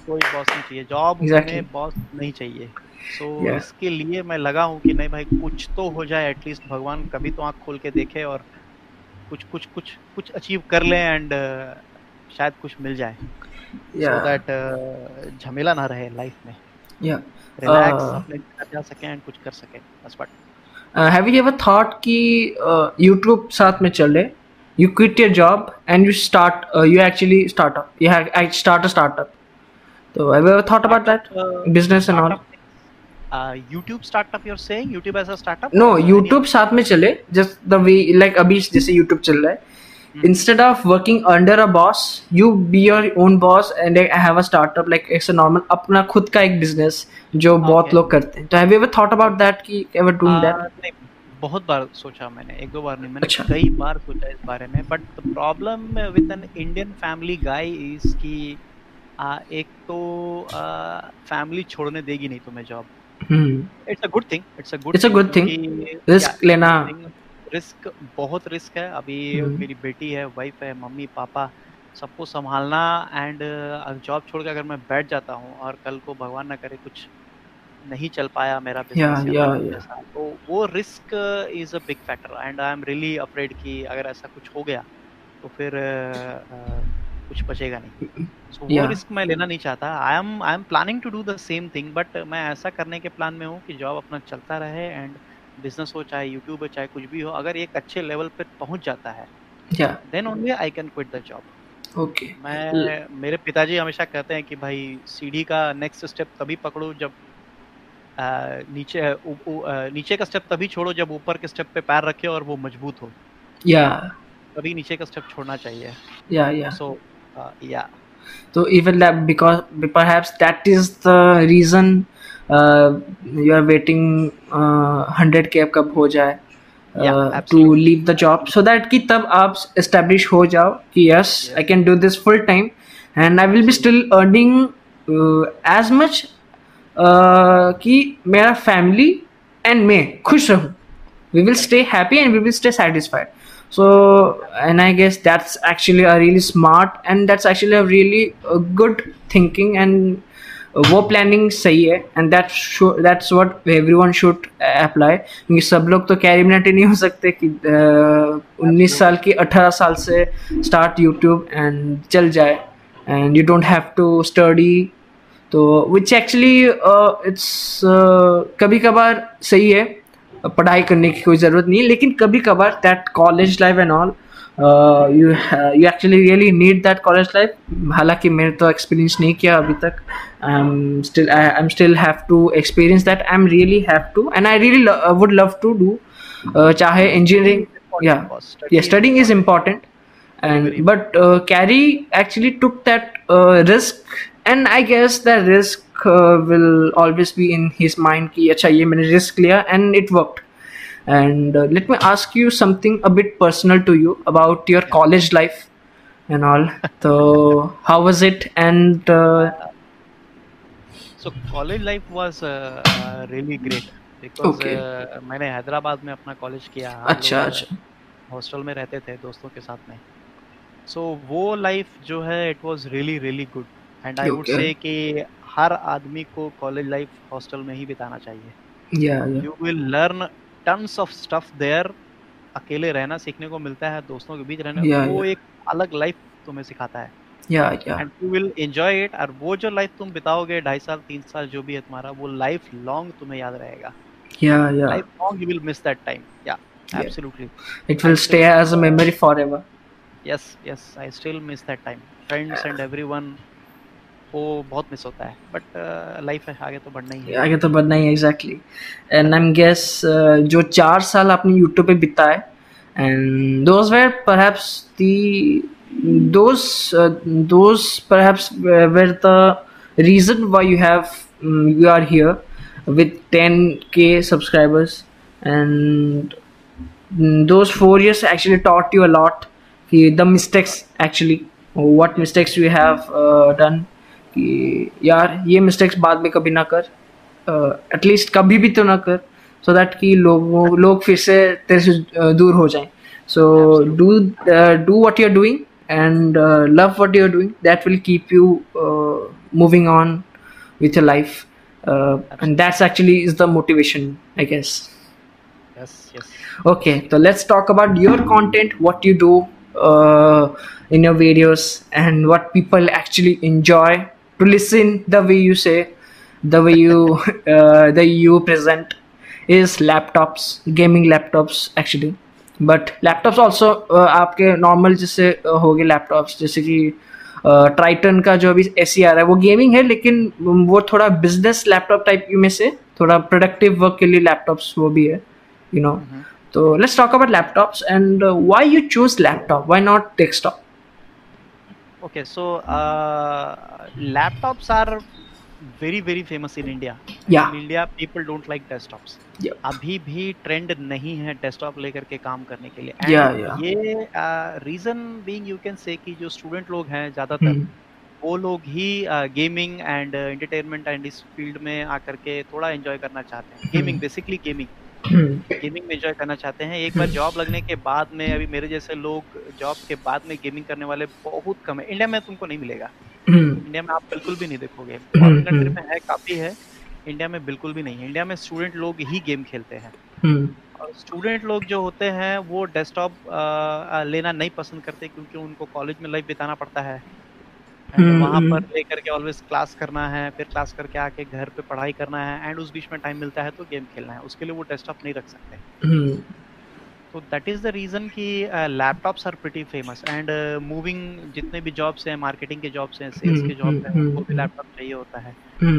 कोई बॉस नहीं चाहिए। Job Exactly. में बॉस नहीं चाहिए। सो Yeah. इसके लिए मैं लगा हूँ कि नहीं भाई कुछ तो हो जाए एटलीस्ट भगवान कभी तो आँख खोल के देखे और कुछ कुछ कुछ कुछ अचीव कर ले एंड शायद कुछ मिल जाए सो yeah दैट झमेला ना रहे लाइफ में yeah रिलैक्स Uh, अपने जा सके एंड कुछ कर सके बस but uh, have you ever thought कि uh, YouTube साथ में चले you quit your job and you start uh, you actually start up you have I start a startup so have you ever thought about that business and all YouTube startup you're saying YouTube as a startup no YouTube साथ में चले just the way like अभी जैसे YouTube चल रहा है instead of working under a boss you be your own boss and like, I have a startup like it's a normal अपना खुद का एक business जो बहुत लोग करते हैं तो have you ever thought about that कि ever doing that बहुत बार सोचा मैंने एक दो बार नहीं मैंने अच्छा। कई बार सोचा इस बारे में but the problem with an Indian family guy is कि एक तो फैमिली छोड़ने देगी नहीं तुम्हें job hmm. It's a good thing it's a good It's a good thing. Risk लेना। रिस्क बहुत रिस्क है। अभी हम्म। मेरी बेटी है वाइफ है मम्मी पापा सबको संभालना एंड जॉब छोड़ के अगर मैं बैठ जाता हूँ और कल को भगवान ना करे कुछ नहीं चल पाया मेरा बिज़नेस या या या तो वो risk is a big factor and I am really afraid कि अगर ऐसा कुछ हो गया तो फिर अ, अ, कुछ बचेगा नहीं। सो वो रिस्क मैं लेना नहीं चाहता। I am I am planning to do the same thing but मैं ऐसा करने के प्लान में हूँ कि जॉब अपना चलता रहे एंड बिज़नेस हो चाहे यूट्यूब हो चाहे कुछ भी हो अगर एक अच्छे लेवल पे पहुँच जाता है then only I can quit the job okay मैं मेरे पिताजी हमेशा कहते हैं कि भाई सीढ़ी का नेक्स्ट स्टेप तभी पकड़ो जब अ, नीचे उ, उ, अ, नीचे का स्टेप तभी छोड़ो जब ऊपर के स्टेप पे पैर रखे और वो मज़बूत हो। या yeah. तभी नीचे का स्टेप छोड़ना चाहिए। या या सो या So even that because perhaps that is the reason uh, you are waiting uh, 100k अब कब हो जाए Yeah, uh, to absolutely. leave the job so that कि तब आप establish हो जाओ कि yes Yeah. I can do this full time and I will be still earning uh, as much uh, कि मेरा family and मैं खुश रहूँ we will stay happy and we will stay satisfied so and i guess that's actually a really smart and that's actually a really uh, good thinking and uh, वो planning सही है. And that that's what everyone should apply क्योंकि सब लोग तो कैरिमिनेटी नहीं हो सकते कि उन्नीस साल की अठारह साल से स्टार्ट यूट्यूब एंड चल जाए. And you don't have to study तो विच एक्चुअली इट्स कभी कभार सही है. पढ़ाई करने की कोई ज़रूरत नहीं है लेकिन कभी कभार that college life and all you you actually really need that college life हालाँकि मैंने तो एक्सपीरियंस नहीं किया अभी तक. I am still I am still have to experience that I am really have to and I really would love to do चाहे engineering या and Very but uh, carrie actually took that uh, risk and i guess that risk uh, will always be in his mind ki acha ye maine risk liya and it worked and uh, let me ask you something a bit personal to you about your college life and all so how was it and uh, so college life was really great because Okay. मैंने हैदराबाद में अपना college किया अच्छा अच्छा hostel में रहते थे दोस्तों के साथ में सो वो लाइफ जो है it was really really good and I would Okay. से कि हर आदमी को कॉलेज लाइफ हॉस्टल में ही बिताना चाहिए। Yeah yeah. You will learn tons of stuff there अकेले रहना सीखने को मिलता है दोस्तों के बीच रहना Yeah, वो एक अलग लाइफ तुम्हें सिखाता है। Yeah yeah. And you will enjoy it और वो जो लाइफ तुम बिताओगे ढाई साल तीन साल जो भी है तुम्हारा वो लाइफ लॉन्ग तुम्हें याद रहेगा। Yeah yeah. Life long you will miss that time या Yeah. Absolutely it will stay as a memory forever. Yes yes I still miss that time friends and everyone वो बहुत मिस होता है but life uh, आगे तो बढ़ना ही है। आगे तो बढ़ना ही है exactly and I am guess जो चार साल आपने यूट्यूब पे बिता है and those were perhaps those those perhaps were the reason why you have you are here with ten K subscribers and those four years actually taught you a lot the mistakes actually what mistakes you have done कि यार ये mistakes बाद में कभी ना कर। At least uh, कभी भी तो ना कर सो so दैट कि लोगों लोग फिर से तेरे से दूर हो जाएँ। So do do what you are doing and love what you are doing that will keep you moving on with your life and that's actually is the motivation I guess okay तो let's talk about your content what you do in your videos and what people actually enjoy to listen the way you say the way you uh, the you present is laptops gaming laptops actually. But laptops also आपके normal जैसे uh, हो गए laptops जैसे कि Triton का जो अभी A सी आ रहा है वो गेमिंग है लेकिन वो थोड़ा बिज़नेस लैपटॉप टाइप में से थोड़ा प्रोडक्टिव वर्क के लिए लैपटॉप्स वो भी है यू नो तो let's talk about laptops and why you choose laptop why not desktop Okay, so uh, laptops are very very famous in India. Yeah. In India, people don't like desktops. Yep. अभी भी trend नहीं है desktop लेकर के काम करने के लिए Yeah, And yeah. ये reason being you can say कि जो स्टूडेंट लोग हैं ज़्यादातर Hmm. वो लोग ही गेमिंग एंड एंटरटेनमेंट एंड इस फ़ील्ड में आकर के थोड़ा एंजॉय करना चाहते हैं गेमिंग बेसिकली गेमिंग. गेमिंग में एंजॉय करना चाहते हैं। एक बार जॉब लगने के बाद में अभी मेरे जैसे लोग जॉब के बाद में गेमिंग करने वाले बहुत कम है। इंडिया में तुमको नहीं मिलेगा. इंडिया में आप बिल्कुल भी नहीं देखोगे। हम्म, कंट्री हम्म। में है काफ़ी है। इंडिया में बिल्कुल भी नहीं है। इंडिया में स्टूडेंट लोग ही गेम खेलते हैं। हम्म। और स्टूडेंट लोग जो होते हैं वो डेस्कटॉप लेना नहीं पसंद करते क्योंकि उनको कॉलेज में लाइफ बिताना पड़ता है। एंड हम्म, वहाँ पर हम्म। लेकर के ऑलवेज क्लास करना है फिर क्लास करके आके घर पे पढ़ाई करना है एंड उस बीच में टाइम मिलता है तो गेम खेलना है। उसके लिए वो डेस्कटॉप नहीं रख सकते। हम्म तो दैट इज़ द रीजन कि laptops are pretty famous and moving जितने भी जॉब्स हैं मार्केटिंग के जॉब्स हैं सेल्स के जॉब्स हैं उनको भी। लैपटॉप चाहिए होता है।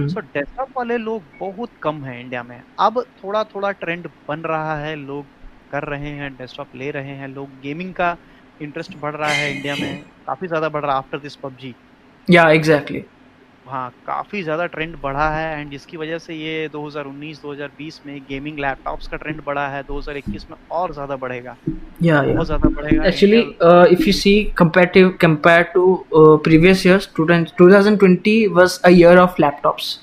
सो डेस्कटॉप वाले लोग बहुत कम हैं इंडिया में। अब थोड़ा थोड़ा ट्रेंड बन रहा है लोग कर रहे हैं डेस्कटॉप ले रहे हैं लोग गेमिंग का इंटरेस्ट बढ़ रहा है इंडिया में काफ़ी ज़्यादा बढ़ रहा है आफ्टर दिस पबजी। या एग्जैक्टली हाँ काफ़ी ज़्यादा ट्रेंड बढ़ा है एंड जिसकी वजह से ये 2019 2020 में गेमिंग लैपटॉप्स का ट्रेंड बढ़ा है 2021 में और ज़्यादा बढ़ेगा या या बहुत ज़्यादा बढ़ेगा Actually, Intel- uh, if you see comparative compared to uh, previous years, 2000 2020 was a year of laptops.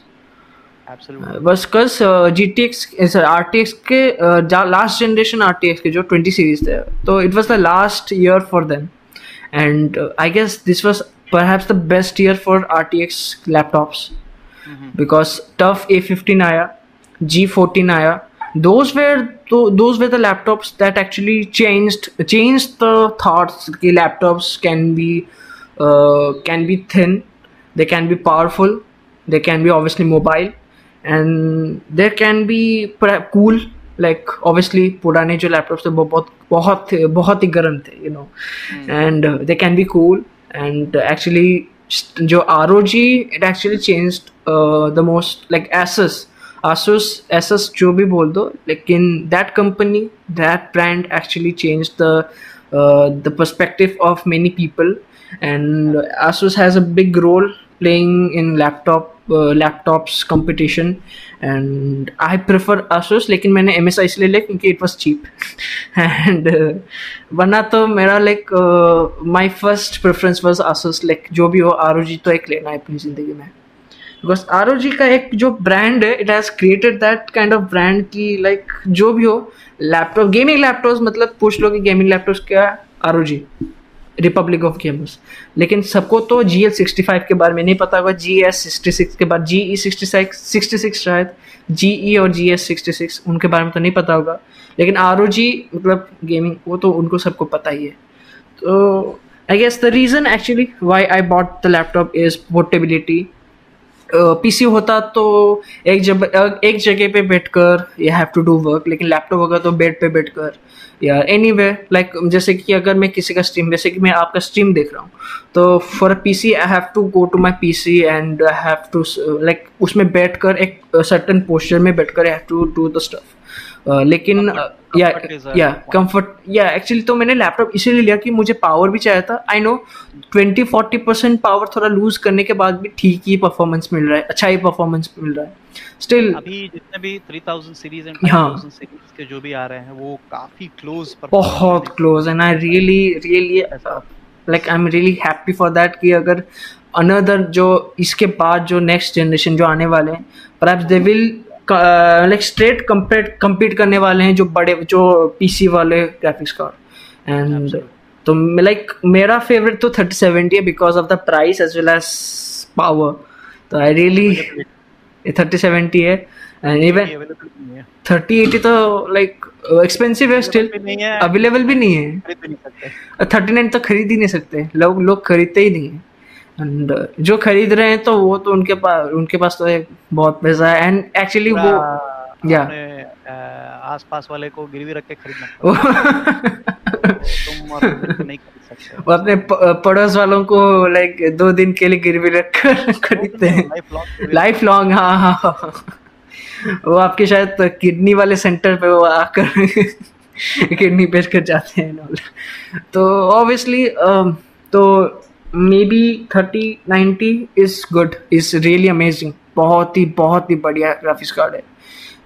absolutely Uh, was because uh, GTX is uh, RTX के uh, लास्ट जनरेशन RTX के जो 20 सीरीज़ थे तो it was the last year for them and uh, I guess this was perhaps the best year for RTX laptops Mhm. because tough A15 आया G14 आया those were tho- those were the laptops that actually changed changed the thoughts कि laptops can be uh, can be thin they can be powerful they can be obviously mobile and there can be pra- cool like obviously पुराने जो laptops थे वो बहुत बहुत थे बहुत ही गर्म थे you know and uh, they can be cool and uh, actually st- जो ROG it actually changed uh, the most like Asus Asus Asus जो भी बोल दो लेकिन that company that brand actually changed the uh, the perspective of many people and Asus has a big role playing in laptop uh, laptops and I prefer Asus लेकिन मैंने MSI इसलिए लिया क्योंकि was cheap. And uh, वरना तो मेरा like my first preference was Asus like जो भी हो ROG तो एक लेना है अपनी ज़िंदगी में. बिकॉज़ आर ओ जी का एक जो ब्रांड है it has created that kind of brand की लाइक जो भी हो लैपटॉप गेमिंग लैपटॉप मतलब पूछ लो कि गेमिंग लैपटॉप क्या है? आर रिपब्लिक ऑफ़ गेमर्स लेकिन सबको तो जी एल सिक्सटी फाइव के बारे में नहीं पता होगा। जी एस सिक्सटी सिक्स के बाद G E sixty six sixty six शायद। जी ई और जी एस सिक्सटी सिक्स उनके बारे में तो नहीं पता होगा। लेकिन आर ओ जी मतलब गेमिंग वो तो उनको सबको पता ही है। तो I guess the reason actually why I bought the laptop is portability PC होता तो एक जब एक जगह पे बैठकर you have to do work लेकिन लैपटॉप होगा तो बेड पे बैठकर या एनी वे लाइक जैसे कि अगर मैं किसी का स्ट्रीम जैसे कि मैं आपका स्ट्रीम देख रहा हूँ तो for P C I have to go to my P C and I have to like उसमें बैठ कर एक सर्टन पोस्चर में बैठ कर I have to do the stuff लेकिन या comfort या कंफर्ट या एक्चुअली तो मैंने लैपटॉप इसीलिए लिया कि मुझे पावर भी चाहिए था। I know twenty forty percent power थोड़ा लूज करने के बाद भी ठीक ही परफॉर्मेंस मिल रहा है अच्छा ही परफॉर्मेंस मिल रहा है। स्टिल अभी जितने भी 3000 सीरीज़ एंड हाँ। 5000 सीरीज़ के जो भी आ रहे हैं वो काफ़ी क्लोज बहुत close and I really really like I am really happy for that कि अगर अनदर जो इसके बाद जो नेक्स्ट जनरेशन जो आने वाले हैं perhaps they will like straight compete compete करने वाले हैं जो बड़े जो पीसी वाले ग्राफिक्स कार्ड एंड तो लाइक मेरा फेवरेट तो थर्टी सेवेंटी है because of the price as well as power तो आई रियली थर्टी सेवेंटी है। एंड इवन थर्टी एटी तो लाइक एक्सपेंसिव है स्टिल अवेलेबल भी नहीं है। थर्टी नाइन तो खरीद ही नहीं सकते। लोग लोग खरीदते ही नहीं है। एंड जो खरीद रहे हैं तो वो तो उनके पास उनके पास तो एक बहुत पैसा है। एंड एक्चुअली वो या। अपने, अ, आसपास वाले को गिरवी रख के खरीदना तुम नहीं खरीद सकते। वो अपने पड़ोस वालों को लाइक दो दिन के लिए गिरवी रख कर खरीदते हैं। लाइफ लॉन्ग हाँ हाँ हाँ वो आपके शायद किडनी वाले सेंटर पे वो आकर किडनी बेच कर जाते हैं। तो ऑब्वियसली तो maybe thirty ninety is good is really amazing बहुत ही बहुत ही बढ़िया ग्राफिक्स कार्ड है।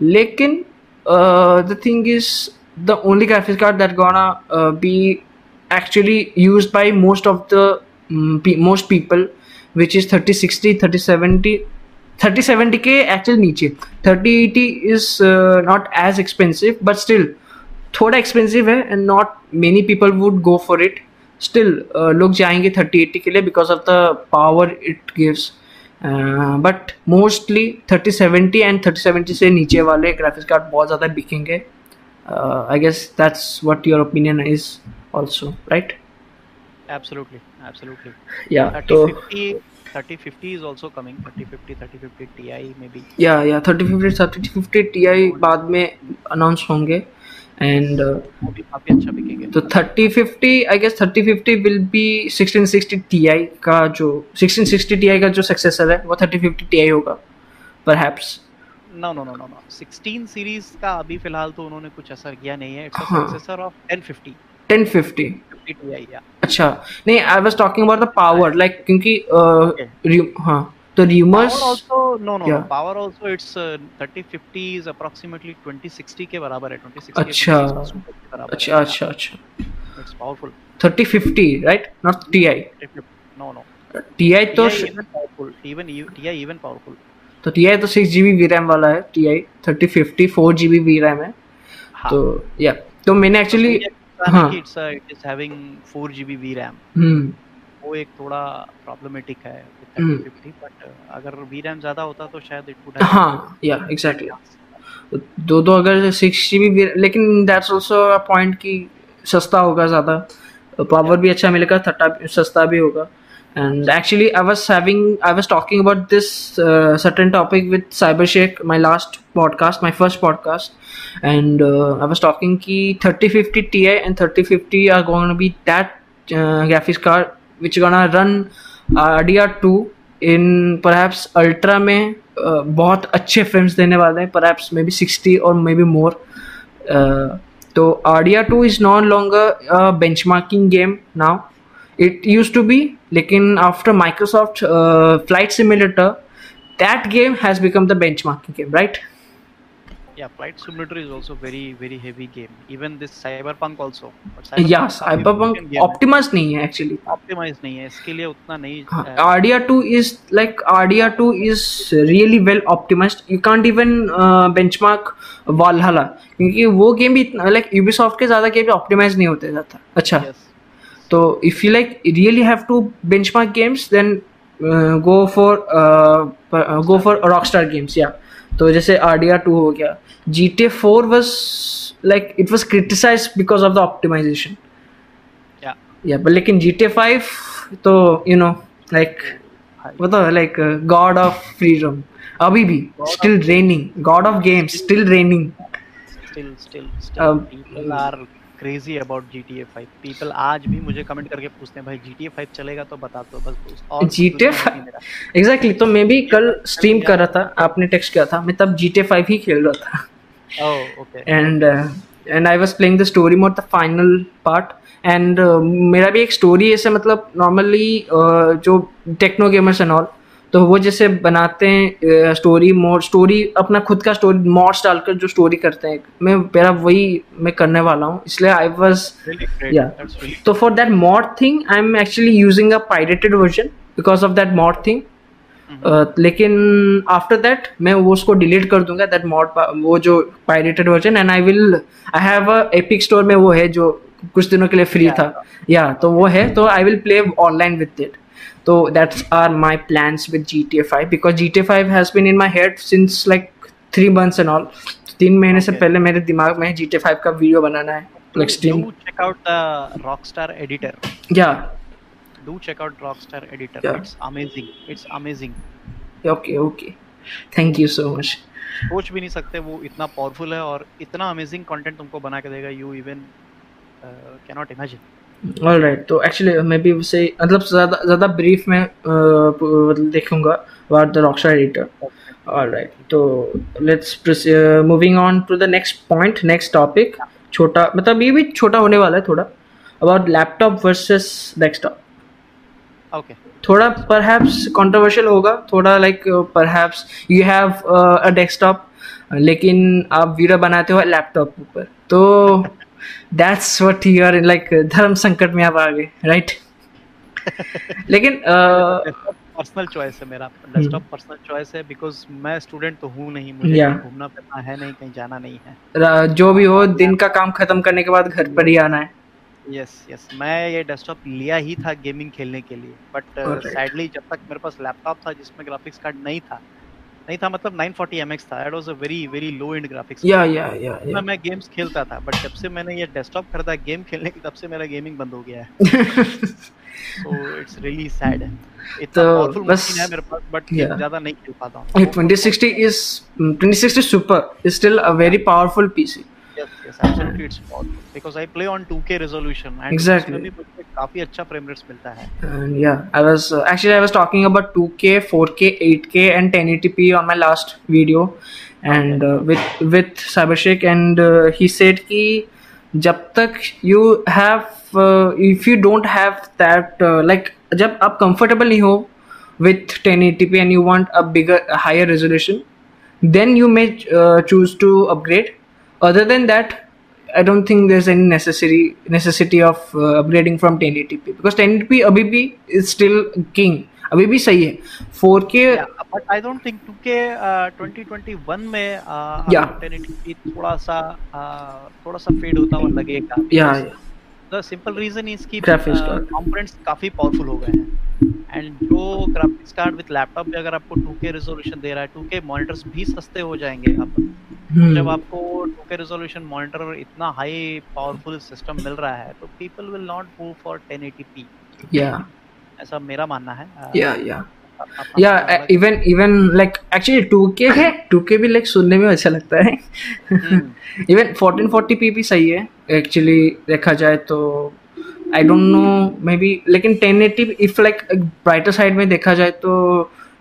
लेकिन the thing is the only graphics card that gonna be actually use of the mm, pe- most people which is 30 60 30 70 30 70 के actual नीचे। 30 80 is uh, not as expensive but still थोड़ा एक्सपेंसिव है and not many people would go for it still लोग जाएँगे 30 80 के लिए because of the power it gives but mostly thirty seventy and thirty seventy से नीचे वाले ग्राफिक्स कार्ड बहुत ज़्यादा बिकेंगे. I guess that's what your opinion is also right absolutely absolutely. या 30 तो 50 30 50 is also coming. 30 50 30 50 ti maybe. Thirty fifty thirty fifty T I बाद में announce होंगे. एंड काफ़ी अच्छा बिकेंगे तो thirty fifty I guess thirty fifty will be sixteen sixty T I का जो सिक्सटीन सिक्सटी टी आई का जो सक्सेसर है वो थर्टी फिफ्टी टी आई होगा perhaps no no no no no 16 series का अभी फ़िलहाल तो उन्होंने कुछ असर किया नहीं है। It's. Successor of 1050 ten fifty 50 ti या अच्छा। नहीं I was talking about the power like क्योंकि uh, हाँ। तो rumours power also no no Yeah. no power also it's uh, 3050 is approximately 2060 के बराबर है 2060 अच्छा। 26 super के बराबर अच्छा अच्छा अच्छा it's powerful thirty fifty right not T I 3050 no no I तो TI even powerful even TI even powerful तो टी आई तो सिक्स जी बी रैम वाला है T I thirty fifty four G B RAM है हाँ तो या तो मैंने एक्चुअली हाँ। It's it is having 4 GB VRAM हम्म वो एक थोड़ा प्रॉब्लमेटिक है हम्म। 3050 बट अगर VRAM ज़्यादा होता तो शायद इट वुड हाँ या एग्जैक्टली दो दो अगर सिक्स जी बी लेकिन दैट्स ऑल्सो अ पॉइंट कि सस्ता होगा ज़्यादा पावर भी अच्छा मिलेगा थट्टा सस्ता भी होगा and actually i was having i was talking about this uh, certain topic with cyber shake my last podcast my first podcast and uh, i was talking ki 3050 ti and 3050 are going to be that uh, graphics card which gonna run idea two in perhaps ultra में बहुत अच्छे film देने वाले हैं perhaps may be sixty और may be more तो idea two is non long benchmarking game now it use to be लेकिन after Microsoft Flight Simulator that game has become the benchmarking game right yeah flight simulator is also very very heavy game even this cyberpunk also but yeah Cyberpunk है। optimized नहीं है actually नहीं है इसके लिए उतना नहीं हाँ, है। RDR2 is like RDR2 is really well optimized. You can't even uh, benchmark Valhalla क्योंकि वो गेम भी इतना like Ubisoft के ज़्यादा गेम ऑप्टिमाइज नहीं होते ज़्यादा अच्छा. तो if you like really have to benchmark games then uh, go for uh, uh, go for तो जैसे आर डी आर टू हो गया। G T A four was like it was criticize because of the optimization लेकिन G T A five तो you know like like god of freedom अभी भी still reigning god of games still reigning are crazy GTA 5 people आज भी मुझे comment करके पूछते हैं भाई GTA 5 चलेगा तो बता दो बस और GTA पूछना नहीं एग्जैक्टली तो मैं भी कल स्ट्रीम कर रहा था आपने टेक्स्ट किया था मैं तब GTA 5 ही खेल रहा था। Oh okay. And and I was playing the story mode the final part and मेरा भी एक स्टोरी ऐसे मतलब नॉर्मली जो टेक्नो गेमर्स एंड ऑल तो वो जैसे बनाते हैं स्टोरी मोड स्टोरी अपना खुद का स्टोरी मॉड्स डालकर जो स्टोरी करते हैं। मैं मेरा वही मैं करने वाला हूँ इसलिए आई वॉज़ या तो for that mod thing, I'm actually using a pirated version because of that mod thing. Uh, लेकिन आफ्टर दैट मैं वो उसको डिलीट कर दूँगा दैट मॉड वो जो pirated version and I will I have a Epic Store में वो है जो कुछ दिनों के लिए फ्री Yeah. था। या तो वो है तो I will play online with it तो plans with G T A five because G T A five has been in my head since like three months and all तीन महीने से Okay. पहले मेरे दिमाग में जी टी फाइव का video बनाना है like stream do check out the Rockstar editor? या do check out Rockstar editor. Yeah. it's amazing. It's amazing. Okay okay thank you so much सोच भी नहीं सकते वो इतना पावरफुल है और इतना अमेजिंग कंटेंट तुमको बना के देगा you even can not imagine all right तो एक्चुअली मैं भी उसे मतलब ज़्यादा ज़्यादा ब्रीफ में मतलब देखूँगा about the Rockstar editor all right तो let's moving on to the next point next topic छोटा मतलब ये भी छोटा होने वाला है थोड़ा. About laptop versus desktop okay थोड़ा परहैप्स कंट्रोवर्शियल होगा थोड़ा like perhaps you have a desktop लेकिन आप वीडियो बनाते हो लैपटॉप ऊपर. तो that's what you are like धर्म संकट में आप आ गए राइट लेकिन uh, पर्सनल चॉइस है मेरा डेस्कटॉप पर्सनल चॉइस है बिकॉज़ मैं स्टूडेंट तो हूँ नहीं मुझे Yeah. घूमना फिरना है नहीं कहीं जाना नहीं है जो भी हो दिन का काम खत्म करने के बाद घर पर ही आना है यस यस मैं ये डेस्कटॉप लिया ही था गेमिंग खेलने के लिए बट सैडली जब तक मेरे पास लैपटॉप था जिसमें ग्राफिक्स कार्ड नहीं था नहीं था मतलब 940 MX था। It was a very very low end graphics या या या मैं मैं गेम्स खेलता था बट जब से मैंने ये डेस्कटॉप खरीदा गेम खेलने की तब से मेरा गेमिंग बंद हो गया है। सो इट्स रियली सैड इतना तो पावरफुल मशीन है मेरे पास बट Yeah. ज़्यादा नहीं खेल पाता हूँ। 2060 is mm, 2060 super is still a very powerful PC. Yes yes absolutely it's powerful because I play on 2K resolution and Exactly. भी काफ़ी अच्छा फ्रेम रेट्स मिलता है And yeah, I was uh, actually I was talking about 2K, 4K, 8K, and 1080p on my last video, and uh, with with Cybershake, and uh, he said कि जब तक you have uh, if you don't have that uh, like जब आप comfortable नहीं हो with 1080p and you want a bigger a higher resolution then you may uh, choose to upgrade other than that I don't think there's any necessary necessity of uh, upgrading from 1080p because 1080p अभी भी is still king अभी भी सही है 4K Yeah, but I don't think 2K uh, 2021 में uh, Yeah. 1080p थोड़ा सा uh, थोड़ा सा फेड होता हुआ लगेगा yeah, yeah. The simple reason is कि कंपोनेंट्स काफ़ी पावरफुल हो गए हैं एंड जो ग्राफिक्स कार्ड विद लैपटॉप भी अगर आपको 2K रेजोल्यूशन दे रहा है 2K मॉनिटर्स भी सस्ते हो जाएँगे अब। Hmm. जब आपको 2K रेजोल्यूशन मॉनिटर इतना हाई पावरफुल सिस्टम मिल रहा है तो people will not move for 1080p yeah. ऐसा मेरा मानना है। yeah yeah. आप- आप- yeah आपका uh, even even like 2K है 2K भी like सुनने में अच्छा लगता है। हम्म, इवन 1440p भी सही है एक्चुअली देखा जाए तो। I don't know maybe लेकिन 1080 इफ़ लाइक ब्राइटर साइड में देखा जाए तो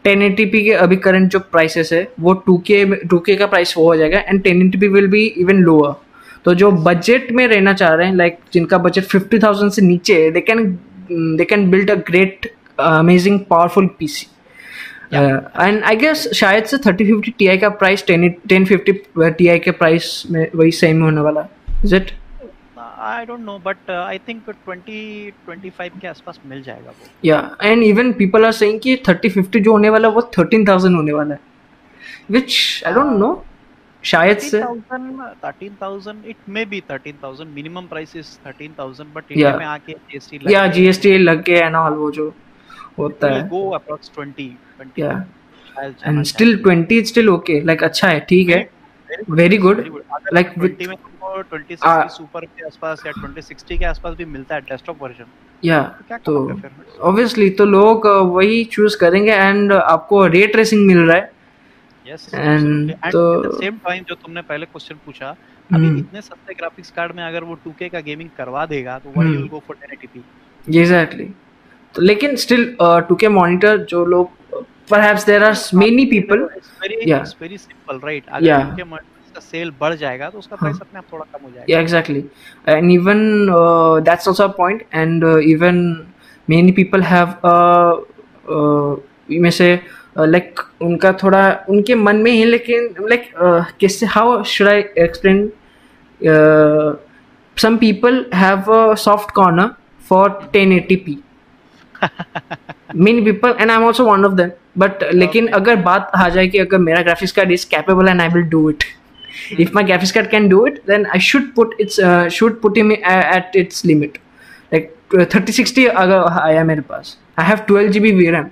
1080p के अभी करंट जो प्राइसेस है वो टू के टू के का प्राइस वो हो जाएगा and 1080p will be even lower तो जो बजट में रहना चाह रहे हैं लाइक जिनका बजट 50000 से नीचे है they can they can build a great amazing powerful P C and I guess शायद से थर्टी फिफ्टी टी आई का price ten ten fifty T I के प्राइस में वही सेम होने वाला है. Is it I don't know but I think 20 25 के आसपास मिल जाएगा वो। या and even people are saying कि 3050 जो होने वाला है वो 13000 होने वाला है व्हिच आई डोंट नो शायद से 13,000 13,000 it may be 13,000 minimum price is 13,000 but Yeah. India में आके GST लग या जीएसटी लग गया है ना वो जो होता है। go approx 20 20 या and still 20 is still okay like अच्छा है ठीक है। Very good Very good. अगर like 20 में तुमको 2060 Ah. सुपर के आसपास या 2060 के आसपास भी मिलता है डेस्कटॉप वर्जन या तो ऑब्वियसली तो लोग uh, वही चूज़ करेंगे एंड आपको रे ट्रेसिंग मिल रहा है यस एंड तो- सेम टाइम जो तुमने पहले क्वेश्चन पूछा अभी हम्म। इतने सस्ते ग्राफिक्स कार्ड में अगर वो 2K का गेमिंग करवा देगा तो हम्म। Will go for 1080p exactly तो लेकिन स्टिल टू के मॉनिटर जो लोग there are many people it's very Yeah. It's very simple right अगर Yeah. उनके का सेल बढ़ जाएगा तो उसका हाँ. प्राइस अपने आप थोड़ा कम हो जाएगा yeah exactly and even uh, that's also a point and uh, even many people have uh, uh, में से लाइक उनका थोड़ा उनके मन में ही लेकिन लाइक कैसे how should I explain some people have a soft corner for mean people and I am also one of them but लेकिन अगर बात आ जाए कि अगर मेरा graphics card is capable and I will do it if my graphics card can do it then I should put its should put him at its limit like thirty sixty अगर आया मेरे पास. I have twelve G B V RAM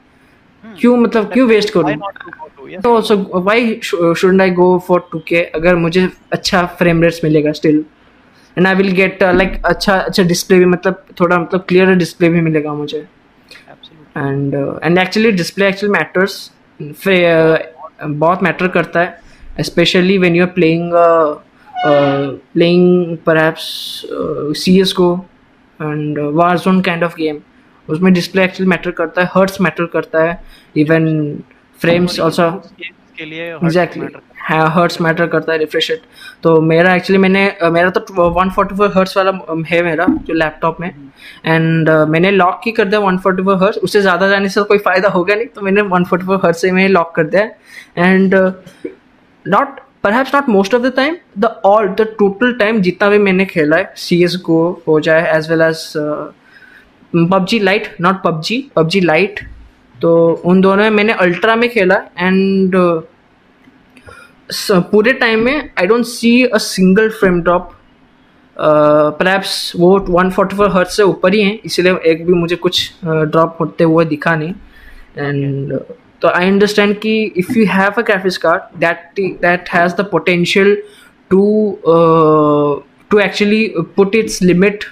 क्यों मतलब क्यों waste करूँ? तो also why should I go for two K अगर मुझे अच्छा फ्रेम रेट्स मिलेगा still and I will get like अच्छा अच्छा डिस्प्ले भी मतलब थोड़ा मतलब क्लियर डिस्प्ले भी मिलेगा मुझे. And and actually display actually matters बहुत मैटर करता है specially when you are playing playing perhaps C S GO and Warzone kind of game उसमें डिस्प्ले एक्चुअली मैटर करता है हर्ट्स मैटर करता है इवन फ्रेम्स ऑल्सो के लिए एग्जैक्टली हर्ट्स मैटर करता है रिफ्रेश रेट तो मेरा एक्चुअली मैंने मेरा तो वन फोर्टी फोर हर्ट्स वाला है मेरा, जो लैपटॉप में. एंड मैंने लॉक ही कर दिया वन फोर्टी फोर हर्ट्स उससे ज़्यादा जाने से कोई फ़ायदा होगा नहीं तो मैंने वन फोर्टी फोर हर्ट्स से मैंने लॉक कर दिया. And not perhaps not most of the time the all the total time जितना भी मैंने खेला है सी एस गो हो जाए as well as PUBG Lite not PUBG PUBG Lite तो उन दोनों में मैंने अल्ट्रा में खेला एंड पूरे टाइम में I don't see a single frame drop perhaps वो 144 हर्ट से ऊपर ही हैं इसीलिए एक भी मुझे कुछ ड्रॉप होते हुए दिखा नहीं. एंड तो आई अंडरस्टैंड कि if you have a graphics card that that has the potential to to actually put its limit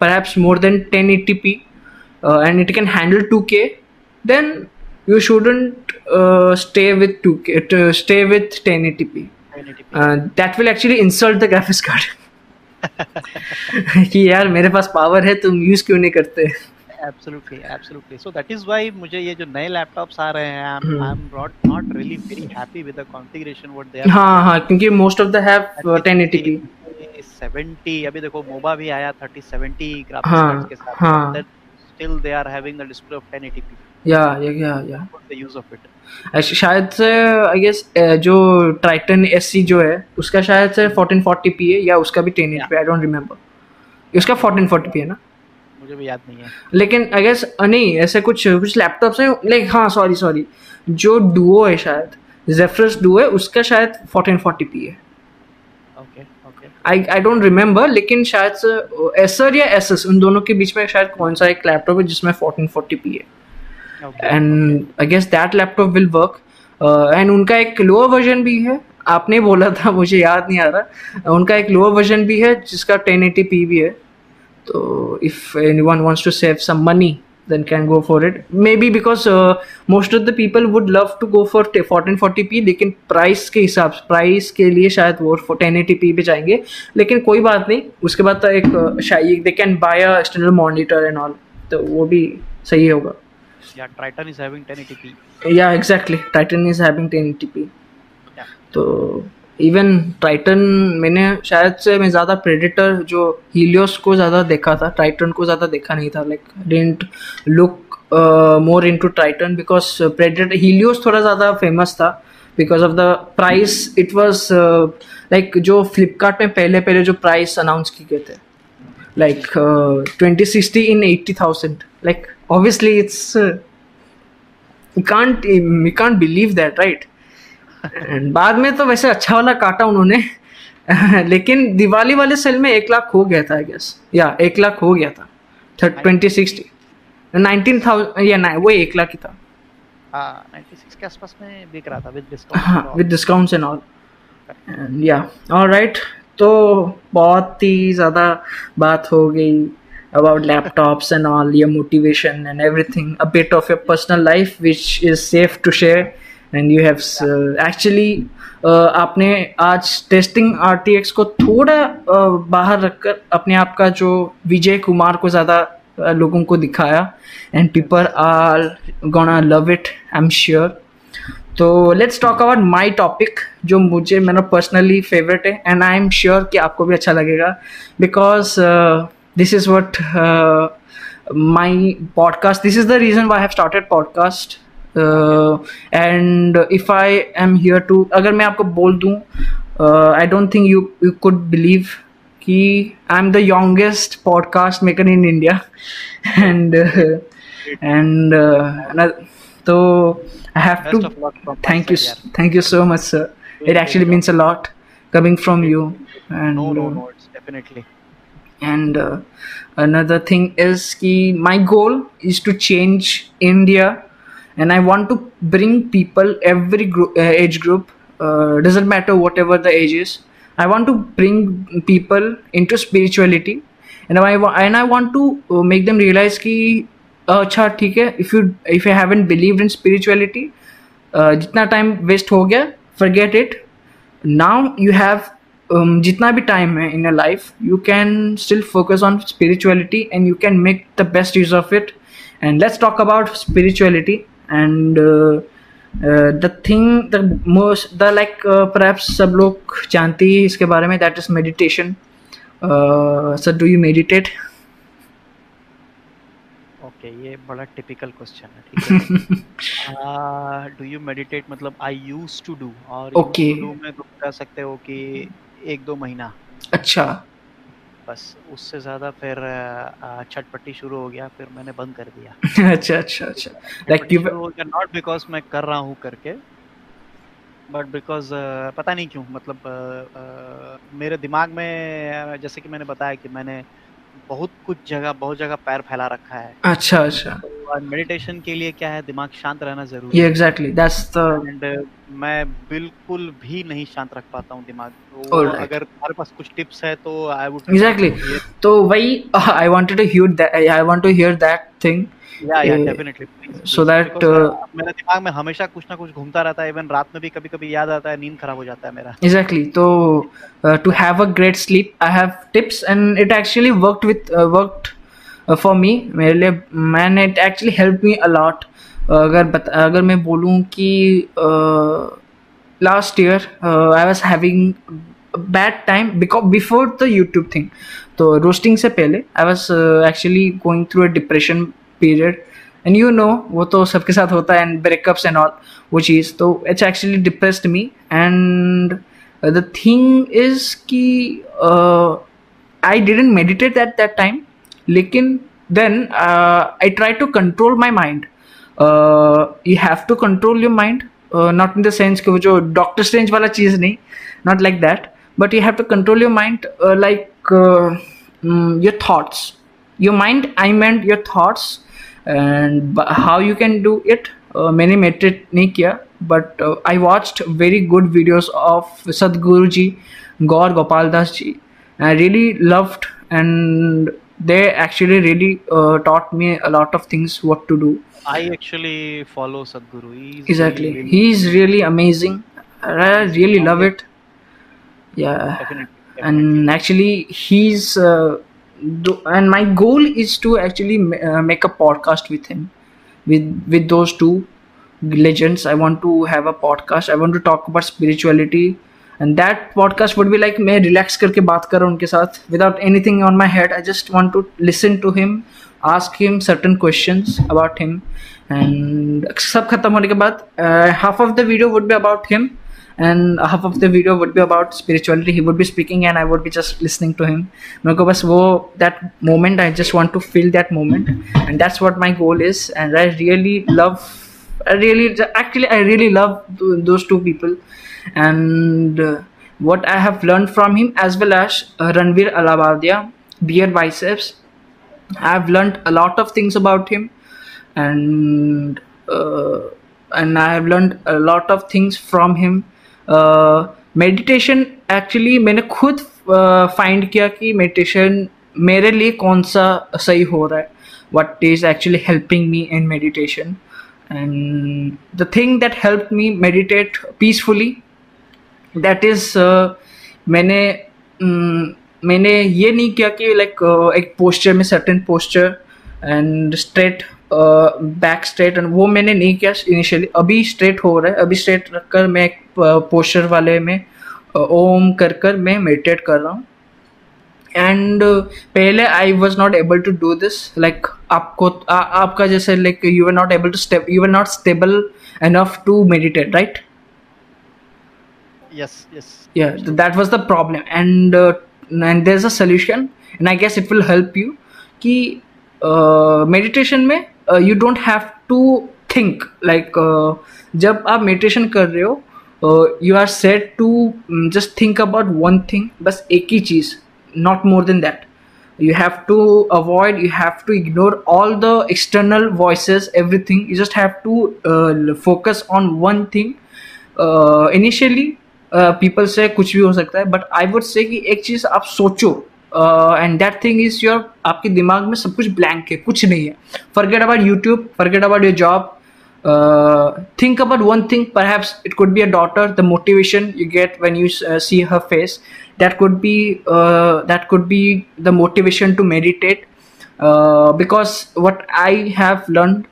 perhaps more than 1080p uh, and it can handle 2k then you shouldn't uh, stay with 2k to stay with 1080p 1080p. uh, that will actually insult the graphics card कि यार मेरे पास power है तुम use क्यों नहीं करते Absolutely, absolutely. So that is why मुझे ये जो नए लैपटॉप्स आ रहे हैं I'm Hmm. I'm not not really very happy with the configuration what they are हाँ हाँ क्योंकि most of the have 1080p 70 अभी देखो मोबा भी आया 3070 ग्राफिक्स हाँ, के साथ हाँ। Still they are having the display of 1080p या या या या the use of शायद से आई गेस जो ट्राइटन एस जो है उसका शायद से 1440p है या उसका भी 1080p आई डोंट रिमेम्बर उसका 1440p है ना? मुझे भी याद नहीं है। लेकिन आई गेस नहीं ऐसे कुछ कुछ लैपटॉप्स हैं लाइक हाँ सॉरी सॉरी जो डुओ है शायद जेफरस डुओ है उसका शायद 1440p है। Okay okay I I don't remember लेकिन शायद एसर या एसएस उन दोनों के बीच में शायद कौन सा एक लैपटॉप है जिसमें 1440p है। Okay and I guess that laptop will work and उनका एक लोअर वर्जन भी है। आपने बोला था मुझे याद नहीं आ रहा। उनका एक लोअर वर्जन भी है जिसका 1080p भी है। तो if anyone wants to save some money then can go for it. Maybe because uh, most of the people would love to go for 1440p लेकिन प्राइस के हिसाब से प्राइस के लिए शायद वो 1080p पे जाएँगे। लेकिन कोई बात नहीं। उसके बाद तो एक uh, शायद they can buy a external monitor and all तो वो भी सही होगा। या Triton is having 1080p yeah exactly. Titan is having 1080p Yeah. तो इवन टाइटन मैंने शायद से मैं ज़्यादा प्रेडिटर जो हीलियोस को ज़्यादा देखा था टाइटन को ज़्यादा देखा नहीं था like didn't look more into Titan because Predator Helios थोड़ा ज़्यादा फ़ेमस था because of the price it was like जो फ्लिपकार्ट में पहले पहले जो प्राइस अनाउंस किए गए थे like uh, 2060 in 80000 like obviously it's uh, you can't believe that right? And बाद में तो वैसे अच्छा वाला काटा उन्होंने। लेकिन दिवाली वाले सेल में एक लाख हो गया था आई गेस या एक लाख हो गया था। ट्वेंटी सिक्सटी नाइनटीन थाउज़ेंड या ना वो एक लाख ही था। 96 के आसपास में बिक रहा था with with discounts and all या ऑलराइट तो बहुत ही ज़्यादा बात हो गई। About laptops and all your motivation and everything a bit of your personal life which is safe to share. And you have uh, actually uh, आपने आज टेस्टिंग आर को थोड़ा uh, बाहर रखकर अपने आप का जो विजय कुमार को ज़्यादा uh, लोगों को दिखाया and people are gonna love it I am sure तो let's talk about my topic जो मुझे मेरा पर्सनली फेवरेट है एंड आई एम श्योर कि आपको भी अच्छा लगेगा. Because this is what my podcast this is the reason why have started podcast and if I am here to अगर मैं आपको बोल दूँ I don't think you you could believe कि I am the youngest podcast maker in India and and तो I have Best to of luck from my thank you, side, s- thank you so much, sir. It Great, actually and another thing is कि my goal is to change India and I want to bring people every age group doesn't matter whatever the age is I want to bring people into spirituality and I and I want to make them realise कि अच्छा ठीक है if you if you have believe in spirituality जितना time waste हो गया forget it now you have जितना भी time है in a life you can still focus on spirituality and you can make the best use of it and let's talk about spirituality and the thing the most the like perhaps सब लोग जानते ही इसके बारे में that is meditation sir do you meditate okay ये बड़ा typical question है ठीक है? डू यू मेडिटेट मतलब आई यूज़ टू डू और Okay. used to do तुम कह सकते हो कि एक दो महीना। अच्छा। बस उससे ज़्यादा फिर छटपटी शुरू हो गया फिर मैंने बंद कर दिया। अच्छा अच्छा अच्छा। लाइक यू नॉट बिकॉज़ मैं कर रहा हूँ करके बट बिकॉज़ uh, पता नहीं क्यों मतलब uh, uh, मेरे दिमाग में जैसे कि मैंने बताया कि मैंने बहुत कुछ जगह बहुत जगह पैर फैला रखा है। अच्छा अच्छा। मेडिटेशन के लिए क्या है? दिमाग शांत रहना ज़रूरी ये एग्जैक्टली दैट्स द मैं बिल्कुल भी नहीं शांत रख पाता हूँ दिमाग तो Alright. अगर तुम्हारे पास कुछ टिप्स है तो आई वुड Exactly. तो वही I wanted to hear that I want to hear that thing या या डेफिनेटली that, uh, मेरे दिमाग में हमेशा कुछ ना कुछ घूमता रहता है इवन रात में भी कभी कभी याद आता है नींद खराब हो जाता है मेरा। To have a great sleep i have tips and it actually worked with uh, worked uh, for me. मेरे लिए man it actually help me a lot अगर बता, अगर मैं बोलूँ कि last year I was having bad time because before the YouTube thing तो roasting से पहले I was actually going through a depression period and you know वो तो सबके साथ होता है एंड ब्रेकअप्स एंड ऑल वो चीज़. तो it's actually depressed me and the thing is कि I didn't meditate at that time लेकिन then I try to control my mind you have to control your mind not in the sense कि वो जो Doctor Strange वाला चीज़ नहीं not like that but you have to control your mind like your thoughts your mind I meant your thoughts and how you can do it मैंने meditate नहीं किया but I watched very good videos of Sadhguru ji Gaur Gopal Das ji I really loved and they actually really uh, taught me a lot of to do. I actually follow Sadhguru. He's exactly really, really he's really amazing i really love it yeah definitely, and actually he's uh, do, and my goal is to actually uh, make a podcast with him with with those two legends i want to have a podcast i want to talk about spirituality and that podcast would be like मैं relax करके बात कर रहा हूँ उनके साथ without anything on my head I just want to listen to him ask him certain question about him and सब खत्म होने के बाद half of the video would भी about him and half of the video would be about spirituality he would be speaking and I would be just listening to him मेरे को बस वो that moment I just want to feel that moment and that's what my goal is and I really love I really actually I really love those two people and what I have learn from him as well as Ranveer Allahbadia BeerBiceps i've learned a lot of things about him and uh, and I have learned a lot of things from him. Uh, meditation actually मैंने खुद find किया कि meditation मेरे लिए कौन सा सही हो रहा है what is actually helping me in meditation and the thing that help me meditate peacefully that is मैंने mm, मैंने ये नहीं किया कि लाइक एक पोस्चर में certain posture and straight back straight and वो मैंने नहीं किया इनिशियली अभी स्ट्रेट हो रहा है। अभी स्ट्रेट रखकर मैं एक पोस्चर वाले में uh, ओम कर कर मैं मेडिटेट कर रहा हूँ। एंड पहले I was not able to do this like आपको आ, आपका जैसे like you are not able to step you are not stable enough to meditate right yes, yes. yeah th- that was the problem. And uh, and there is a solution and I guess it will help you कि meditation में you don't have to think like जब आप meditation कर रहे हो you are set to just think about one thing बस एक ही चीज़ not more than that you have to avoid you have to ignore all the external voice everything you just have to focus on one thing initially people से कुछ भी हो सकता है but I would say एक चीज़ आप सोचो and that thing is your आपके दिमाग में सब कुछ ब्लैंक है, कुछ नहीं है। Forget about YouTube forget about your job think about one thing perhaps it could be a daughter the motivation you get when you see her face that could be that could be the motivation to meditate because what I have learn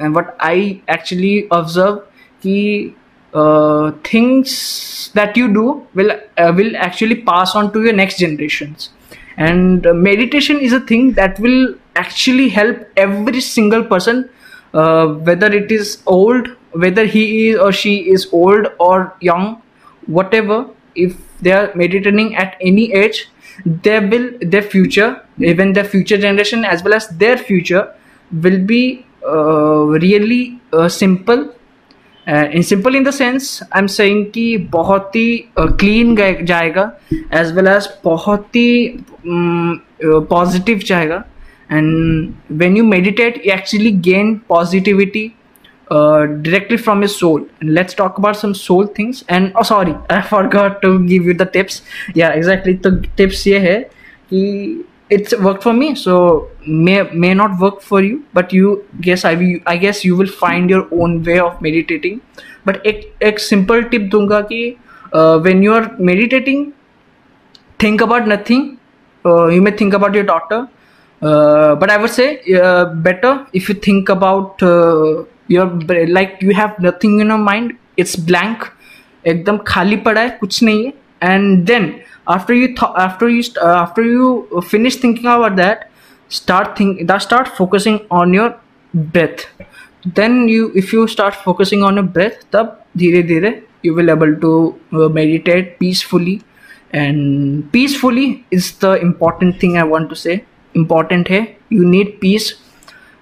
and what I actually observe कि uh, things that you do will uh, will actually pass on to your next generations. And uh, meditation is a thing that will actually help every single person uh, whether it is old whether he is or she is old or young whatever. If they are meditating at any age they will their future even their future generation as well as their future will be uh, really uh, simple in simple in the sense I am से बहुत ही clean जाएगा as well as बहुत ही positive जाएगा. And when you meditate you actually gain positivity directly from your soul let's talk about some soul things and sorry I forgot to give you the tips या exactly तो tips ये है कि it's worked for me so may may not work for you but you guess i will i guess you will find your own way of meditating but एक एक simple tip दूँगा कि uh, when you are meditating think about nothing uh, you may think about your daughter uh, but i would say uh, better if you think about uh, your like you have nothing in your mind it's blank एकदम खाली पड़ा है कुछ नहीं है and then after you th- after you st- uh, after you finish thinking about that start think that start focusing on your breath. Then you if you start focusing on your breath tab dheere you will able to uh, meditate peacefully. And peacefully is the important thing i want to say. Important hai you need peace.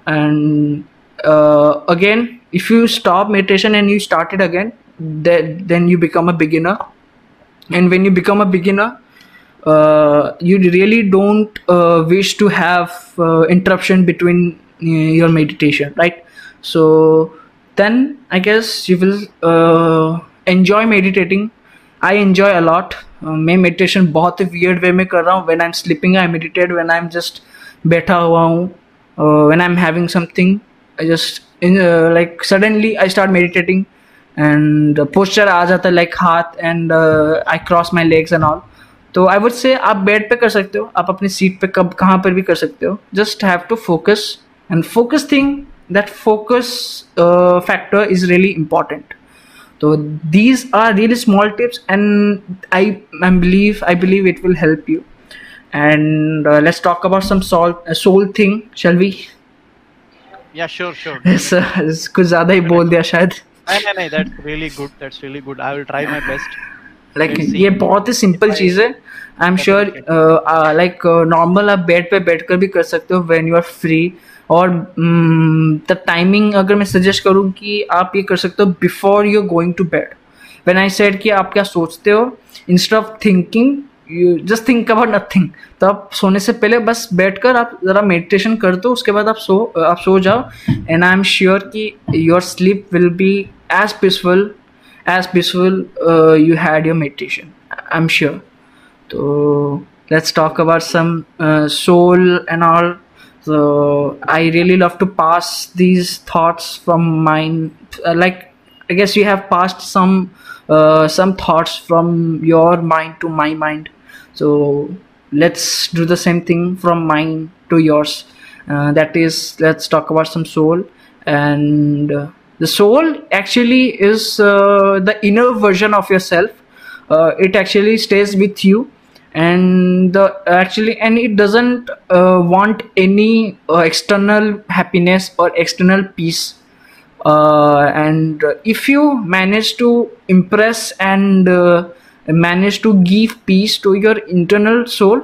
And uh, again if you stop meditation and you start it again then then you become a beginner and when you become a beginner uh, you really don't uh, wish to have uh, interruption between uh, your meditation right so then i guess you will uh, enjoy meditating i enjoy a lot मैं meditation बहुत ही weird way में कर रहा हूँ when I am sleeping I meditate when I am just बैठा हुआ हूँ when I am having something I just like suddenly I start meditating And posture आ जाता है लाइक हाथ and I cross my legs and all तो I would say आप bed पे कर सकते हो आप अपनी सीट पे कब कहाँ पर भी कर सकते हो. Just have to focus and focus thing that focus factor is really important तो these are really small tips and i i believe i believe it will help you. And uh, let's talk about some soul uh, soul thing shall we? Yeah sure sure. Uh, कुछ ज़्यादा ही बोल दिया शायद. नहीं नहीं that's really good that's really good I will try my best like ये बहुत ही सिंपल चीज़ है. I am sure like normal आप बेड पे बैठ कर भी कर सकते हो व्हेन यू आर फ्री और द टाइमिंग अगर मैं सजेस्ट करूँ कि आप ये कर सकते हो before you going to bed when I said कि आप क्या सोचते हो instead of thinking just think about nothing तो आप सोने से पहले बस बैठ कर आप जरा मेडिटेशन कर दो, उसके बाद आप सो आप सो जाओ। एंड आई एम श्योर कि your sleep will be as peaceful as peaceful you had your meditation I am sure तो let's talk about some soul and also I really love to pass these thoughts from mind like I guess you have passed some some thoughts from your mind to my mind so let's do the same thing from mine to yours. Uh, that is let's talk about some soul. And uh, the soul actually is uh, the inner version of yourself. Uh, it actually stays with you. And the actually and it doesn't uh, want any uh, external happiness or external peace. And if you manage to impress and manage to give peace to your internal soul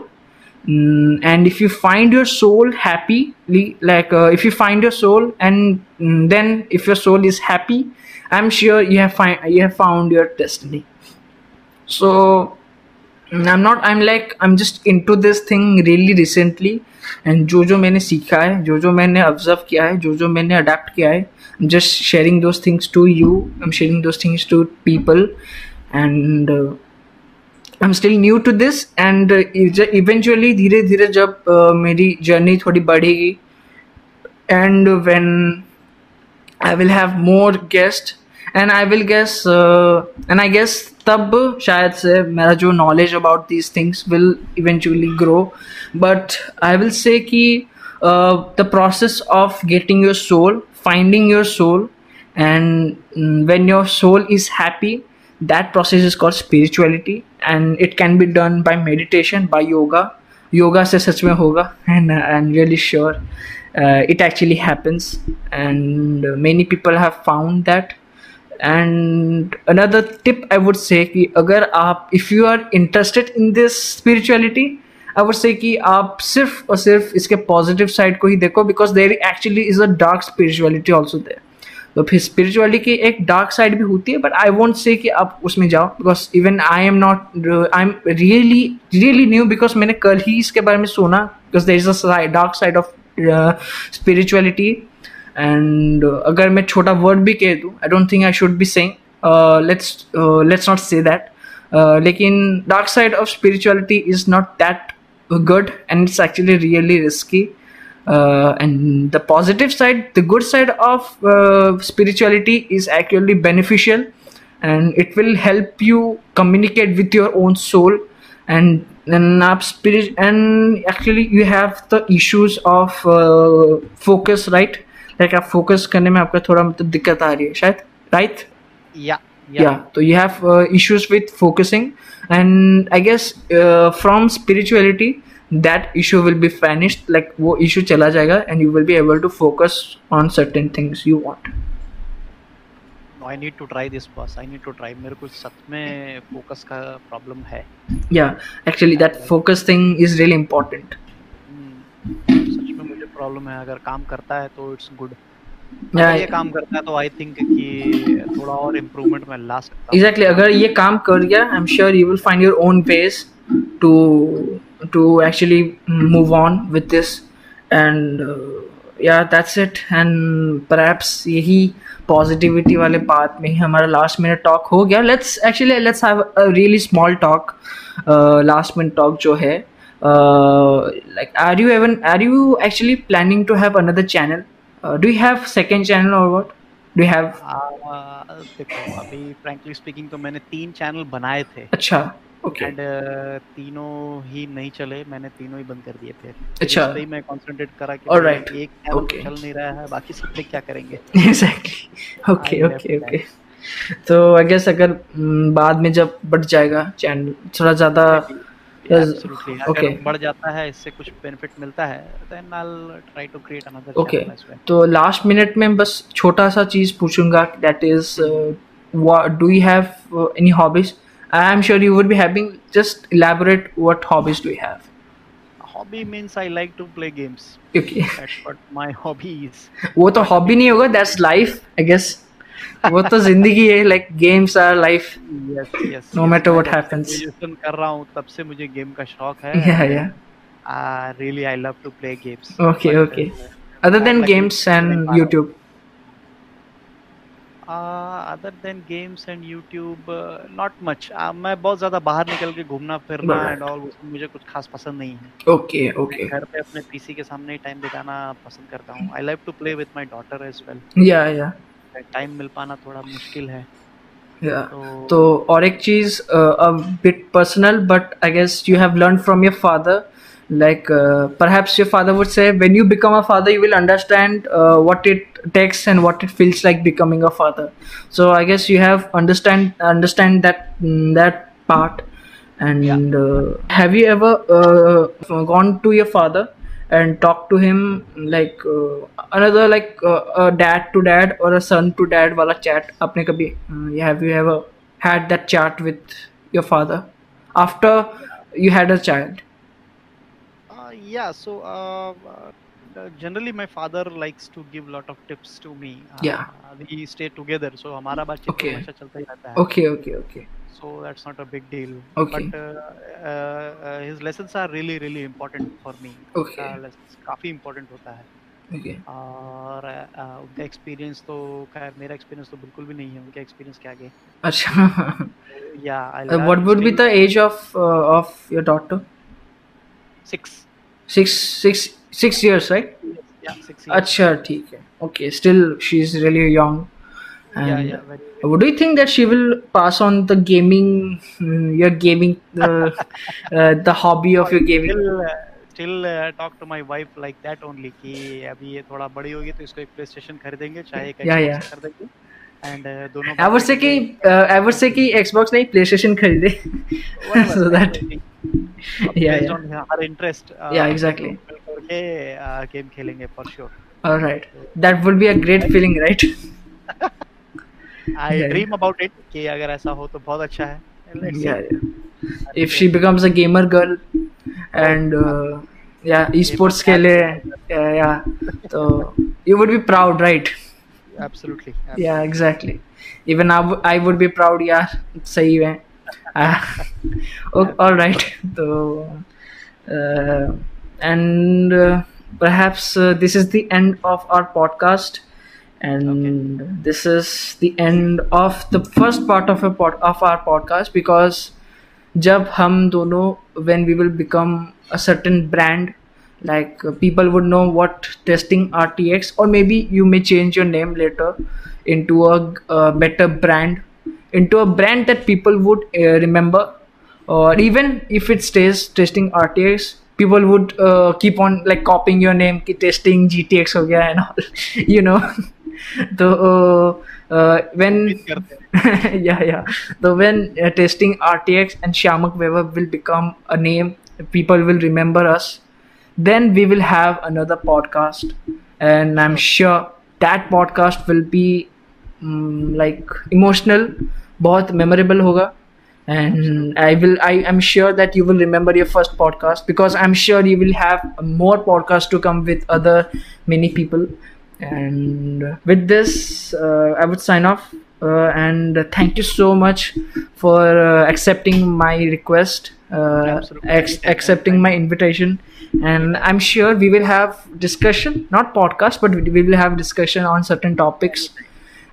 mm, and if you find your soul happy like uh, if you find your soul and mm, then if your soul is happy i'm sure you have find you have found your destiny so mm, i'm not i'm like i'm just into this thing really recently and जो जो मैंने सीखा है जो जो मैंने observe किया है जो जो मैंने अडेप्ट किया है just sharing those things to you I am sharing those things to people and I am still new to this and eventually धीरे धीरे जब uh, मेरी जर्नी थोड़ी बढ़ेगी and when I will have more guest and I will guess and I guess तब शायद से मेरा जो knowledge about these things will eventually grow but I will say कि the process of getting your soul finding your soul and when your soul is happy that process is called spirituality. And it can be done by meditation by yoga yoga से सच में होगा and I am really sure it actually happens and many people have found that and another tip I would say कि अगर आप if you are interested in this spirituality I would say कि आप सिर्फ़ और सिर्फ़ इसके पॉजिटिव साइड को ही देखो because there actually is a dark spirituality also there तो फिर स्पिरिचुअलिटी की एक डार्क साइड भी होती है बट आई वॉन्ट से कि आप उसमें जाओ because even I am not I am really really new because मैंने कल ही इसके बारे में सुना because there is a dark side of spirituality and अगर मैं छोटा वर्ड भी कह दूँ I don't think I should be saying let's let's not say that लेकिन dark side of spirituality is not that good and it's actually really risky. uh, and the positive side the good side of uh, spirituality is actually beneficial and it will help you communicate with your own soul and then up spirit and actually you have the issues of uh, focus right like आप focus करने में आपका थोड़ा मतलब दिक्कत आ रही है शायद right yeah yeah, yeah. so you have uh, issues with focusing and i guess uh, from spirituality that issue will be vanished like wo issue chala jayega and you will be able to focus on certain things you want I need to try this boss I need to try मेरे को सच में focus का problem है yeah actually that focus thing is really important सच में मुझे problem है अगर काम करता है तो it's good yeah, ये काम करता है तो आई थिंक कि थोड़ा और इम्प्रूवमेंट में ला सकता एग्जैक्टली अगर ये काम कर गया I am sure you will find your own ways to to actually move on with this and या दैट्स इट एंड परहैप्स यही पॉजिटिविटी वाले बात में ही हमारा लास्ट मिनट टॉक हो गया let's actually let's have a really small talk last minute talk जो है like are you even are you actually planning to have another channel uh, do you have second channel or what? Do you have? Uh, देखो अभी frankly speaking तो मैंने तीन channel बनाए थे। अच्छा। एंड uh, तीनों ही नहीं चले मैंने तीनों ही बंद कर दिए थे। अच्छा। पे मैं कंसंट्रेट करा कि Alright. एक Okay. चल नहीं रहा है बाकी सब पे क्या करेंगे? एग्जैक्टली ओके ओके ओके तो आई गेस अगर mm, बाद में जब बढ़ जाएगा चैनल थोड़ा ज़्यादा. Okay. अगर बढ़ जाता है इससे कुछ बेनिफिट मिलता है then I will try to create another okay तो लास्ट मिनट में बस छोटा सा चीज़ पूछूँगा that is do you have any hobbies I am sure you would be having just elaborate what hobbies do you have hobby means I like to play games okay that's what my hobby is वो तो hobby नहीं होगा that's life I guess वो तो ज़िंदगी है like games are life yes yes No matter what happens. Graduation कर रहा हूँ तब से मुझे गेम का शौक है. Yeah yeah. Really I love to play games Okay, okay. other than games and youtube. Other than games and YouTube not much मैं बहुत ज़्यादा बाहर निकल के घूमना फिरना एंड ऑल मुझे कुछ खास पसंद नहीं है। Okay okay. घर पे अपने पीसी के सामने ही टाइम बिताना पसंद करता हूँ। I love to play with my daughter as well yeah yeah. Time मिल पाना थोड़ा मुश्किल है। Yeah. तो तो और एक चीज़ a bit personal but i guess you have learned from your father. Like uh, perhaps your father would say when you become a father you will understand uh, what it takes and what it feels like becoming a father. So i guess you have understand understand that mm, that part. And uh, have you ever uh, gone to your father and talked to him like uh, another like uh, a dad to dad or a son to dad wala chat? Apne kabhi uh, have you ever had that chat with your father after you had a child yeah, so uh, uh, generally my father likes to give lot of tips to me. Uh, Yeah. We stay together, so हमारा बातचीत Okay. तो हमेशा चलता ही रहता है. okay okay okay So that's not a big deal. Okay. But uh, uh, uh, his lessons are really really important for me. Okay. lessons काफ़ी important होता है. okay और uh, uh, उनका एक्सपीरियंस तो खैर मेरा एक्सपीरियंस तो बिल्कुल भी नहीं है उनके एक्सपीरियंस के आगे acha या uh, would be the age of uh, of your daughter six six six six years right या six acha theek hai okay still she's really young and या या very What do you think that she will pass on the gaming, mm, your gaming, uh, uh, the hobby of your gaming? still uh, still uh, talk to my wife like that only कि अभी ये थोड़ा बड़ी होगी तो इसको एक play station खरीदेंगे चाहे एक Yeah, yeah. कर देंगे एंड दोनों would say कि uh, would say कि Xbox नहीं PlayStation खरीदे. so that yeah, yeah, based yeah. on her interest uh, Yeah, exactly. मिल करके गेम खेलेंगे for sure all right. That would be a great feeling, right? I. Dream about it कि अगर ऐसा हो तो बहुत अच्छा है Let's see. yeah, yeah. If she becomes a gamer girl and uh, yeah, esports खेले, yeah, yeah. So you would be proud, right? absolutely, yeah exactly even I, w- I would be proud यार सही है uh, all right so uh, and uh, perhaps uh, this is the end of our podcast and okay. this is the end of the first part of a pod- of our podcast because jab hum dono when we will become a certain brand like uh, people would know what testing rtx or maybe you may change your name later into a, a better brand into a brand that people would uh, remember. Or even if it stays testing rtx people would uh, keep on like copying your name testing gtx ho gaya and all you know. So uh, uh, when yeah yeah. So when uh, testing rtx and shamak weber will become a name people will remember us then we will have another podcast and i'm sure that podcast will be um, like emotional बहुत memorable होगा and i will i am sure that you will remember your first podcast because i'm sure you will have more podcasts to come with other many people and with this uh, i would sign off uh, and thank you so much for uh, accepting my request uh, ex- accepting my invitation and i'm sure we will have discussion not podcast but we will have discussion on certain topics.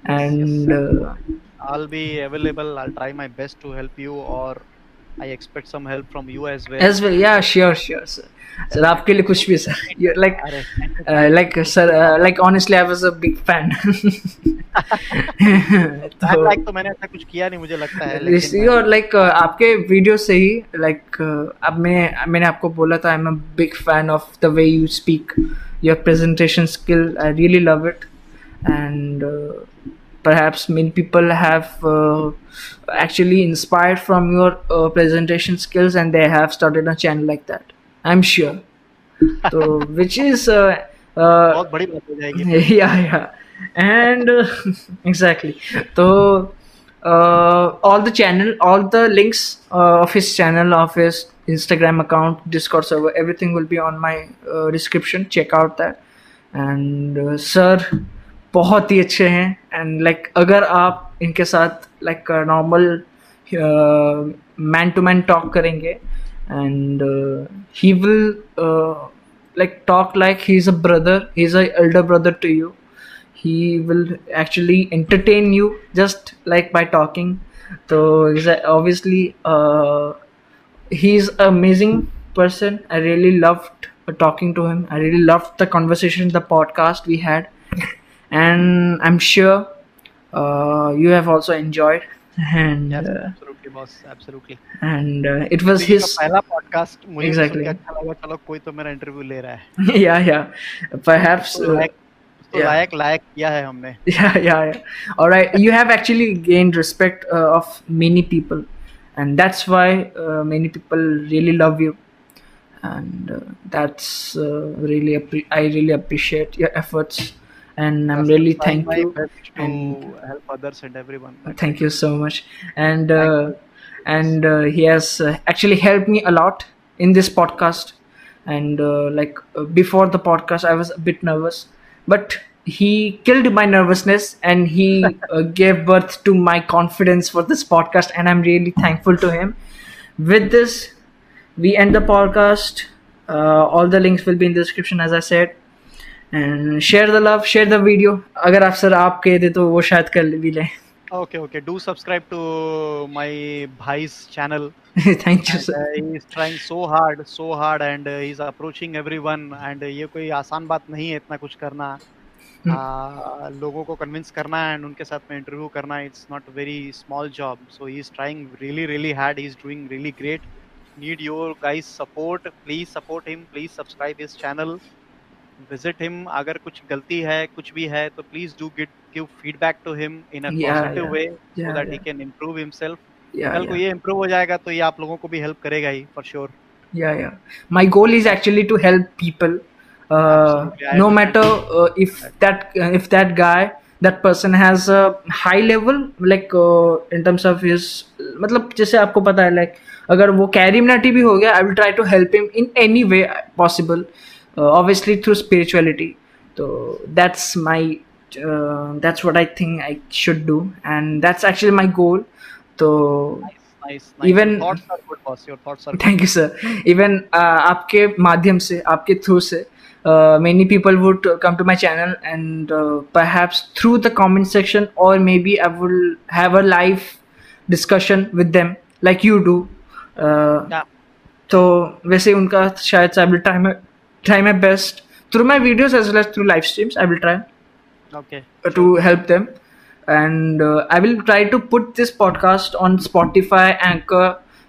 And uh, i'll be available. I'll try my best to help you or i expect some help from you as well. As well yeah sure sure sir. Sir आपके लिए कुछ भी sir like like sir like honestly I was a big fan तो like तो मैंने ऐसा कुछ किया नहीं मुझे लगता है लेकिन और लाइक आपके वीडियो से ही लाइक अब मैंने मैंने आपको बोला था I am a big fan of the way you speak your presentation skill I really love it and perhaps many people have uh, actually inspired from your uh, presentation skills and they have started a channel like that. I'm sure. so which is uh, uh, yeah yeah. And uh, exactly. So uh, all the channel all the links uh, of his channel of his instagram account discord server everything will be on my uh, description. Check out that. And uh, sir बहुत ही अच्छे हैं and like like, अगर आप इनके साथ like normal man to man talk करेंगे and uh, he will uh, like talk like he's a brother he's a elder brother to you he will actually entertain you just like by talking so obviously uh, he's an amazing person i really loved talking to him i really loved the conversation the podcast we had and i'm sure uh, you have also enjoyed and yes, uh, absolutely boss absolutely and uh, it was his पहला podcast मुझे exactly अच्छा लगा चलो कोई तो मेरा interview ले रहा है yeah yeah perhaps तो लायक तो लायक लायक किया है हमने yeah yeah yeah all right you have actually gained respect uh, of many people and that's why uh, many people really love you and uh, that's uh, really I really appreciate your efforts and I'm really thank you and help others and everyone. Thank you so much, and uh, and uh, he has uh, actually helped me a lot in this podcast. And uh, like uh, before the podcast, I was a bit nervous, but he killed my nervousness and he uh, gave birth to my confidence for this podcast, and I'm really thankful to him. With this, we end the podcast. all the links will be in the description, as I said and share the love share the video अगर आप sir आप कह दे तो वो शायद कर भी लें okay okay do subscribe to my bhai's channel thank you sir uh, he is trying so hard so hard and uh, he's approaching everyone and uh, ये कोई आसान बात नहीं है इतना कुछ करना uh, लोगों को कन्विंस करना एंड उनके साथ में इंटरव्यू करना it's not very small job so he is trying really really hard he is doing really great need your guys support please support him please subscribe his channel visit him अगर कुछ गलती है कुछ भी है तो please do give give feedback to him in a yeah, positive yeah. way yeah, so that yeah. he can improve himself yeah, कल yeah. को ये improve हो जाएगा तो ये आप लोगों को भी help करेगा ही for sure yeah yeah my goal is actually to help people uh, no matter uh, if that uh, if that guy that person has a high level like uh, in terms of his मतलब जैसे आपको पता है like अगर वो कैरिमिनाटी भी हो गया I will try to help him in any way possible uh, obviously through spirituality so that's my uh, that's what I think I should do, and that's actually my goal. So nice nice nice Even- your thoughts are good boss your thoughts are good. Thank you sir even आपके माध्यम से आपके through से uh, many people would come to my channel and uh, perhaps through the comment section or maybe i will have a live discussion with them like you do uh, Yeah. तो वैसे उनका शायद से I will Try my try my best through my videos as well as through live streams I will try okay to help them and uh, i will try to put this podcast on spotify anchor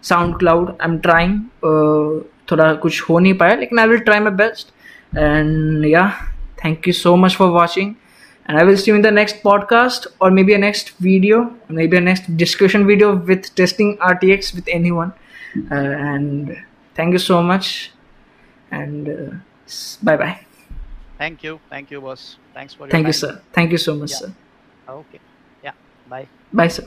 soundcloud i'm trying uh, थोड़ा कुछ हो नहीं पाया लेकिन I will try my best and या thank you so much for watching and I will see you in the next podcast or maybe a next video, maybe a next discussion video with testing RTX with anyone. Uh, and thank you so much. And uh, bye bye. thank you thank you boss thanks for your Thank you, sir. Thank you so much, Yeah. sir. okay yeah bye Bye, sir.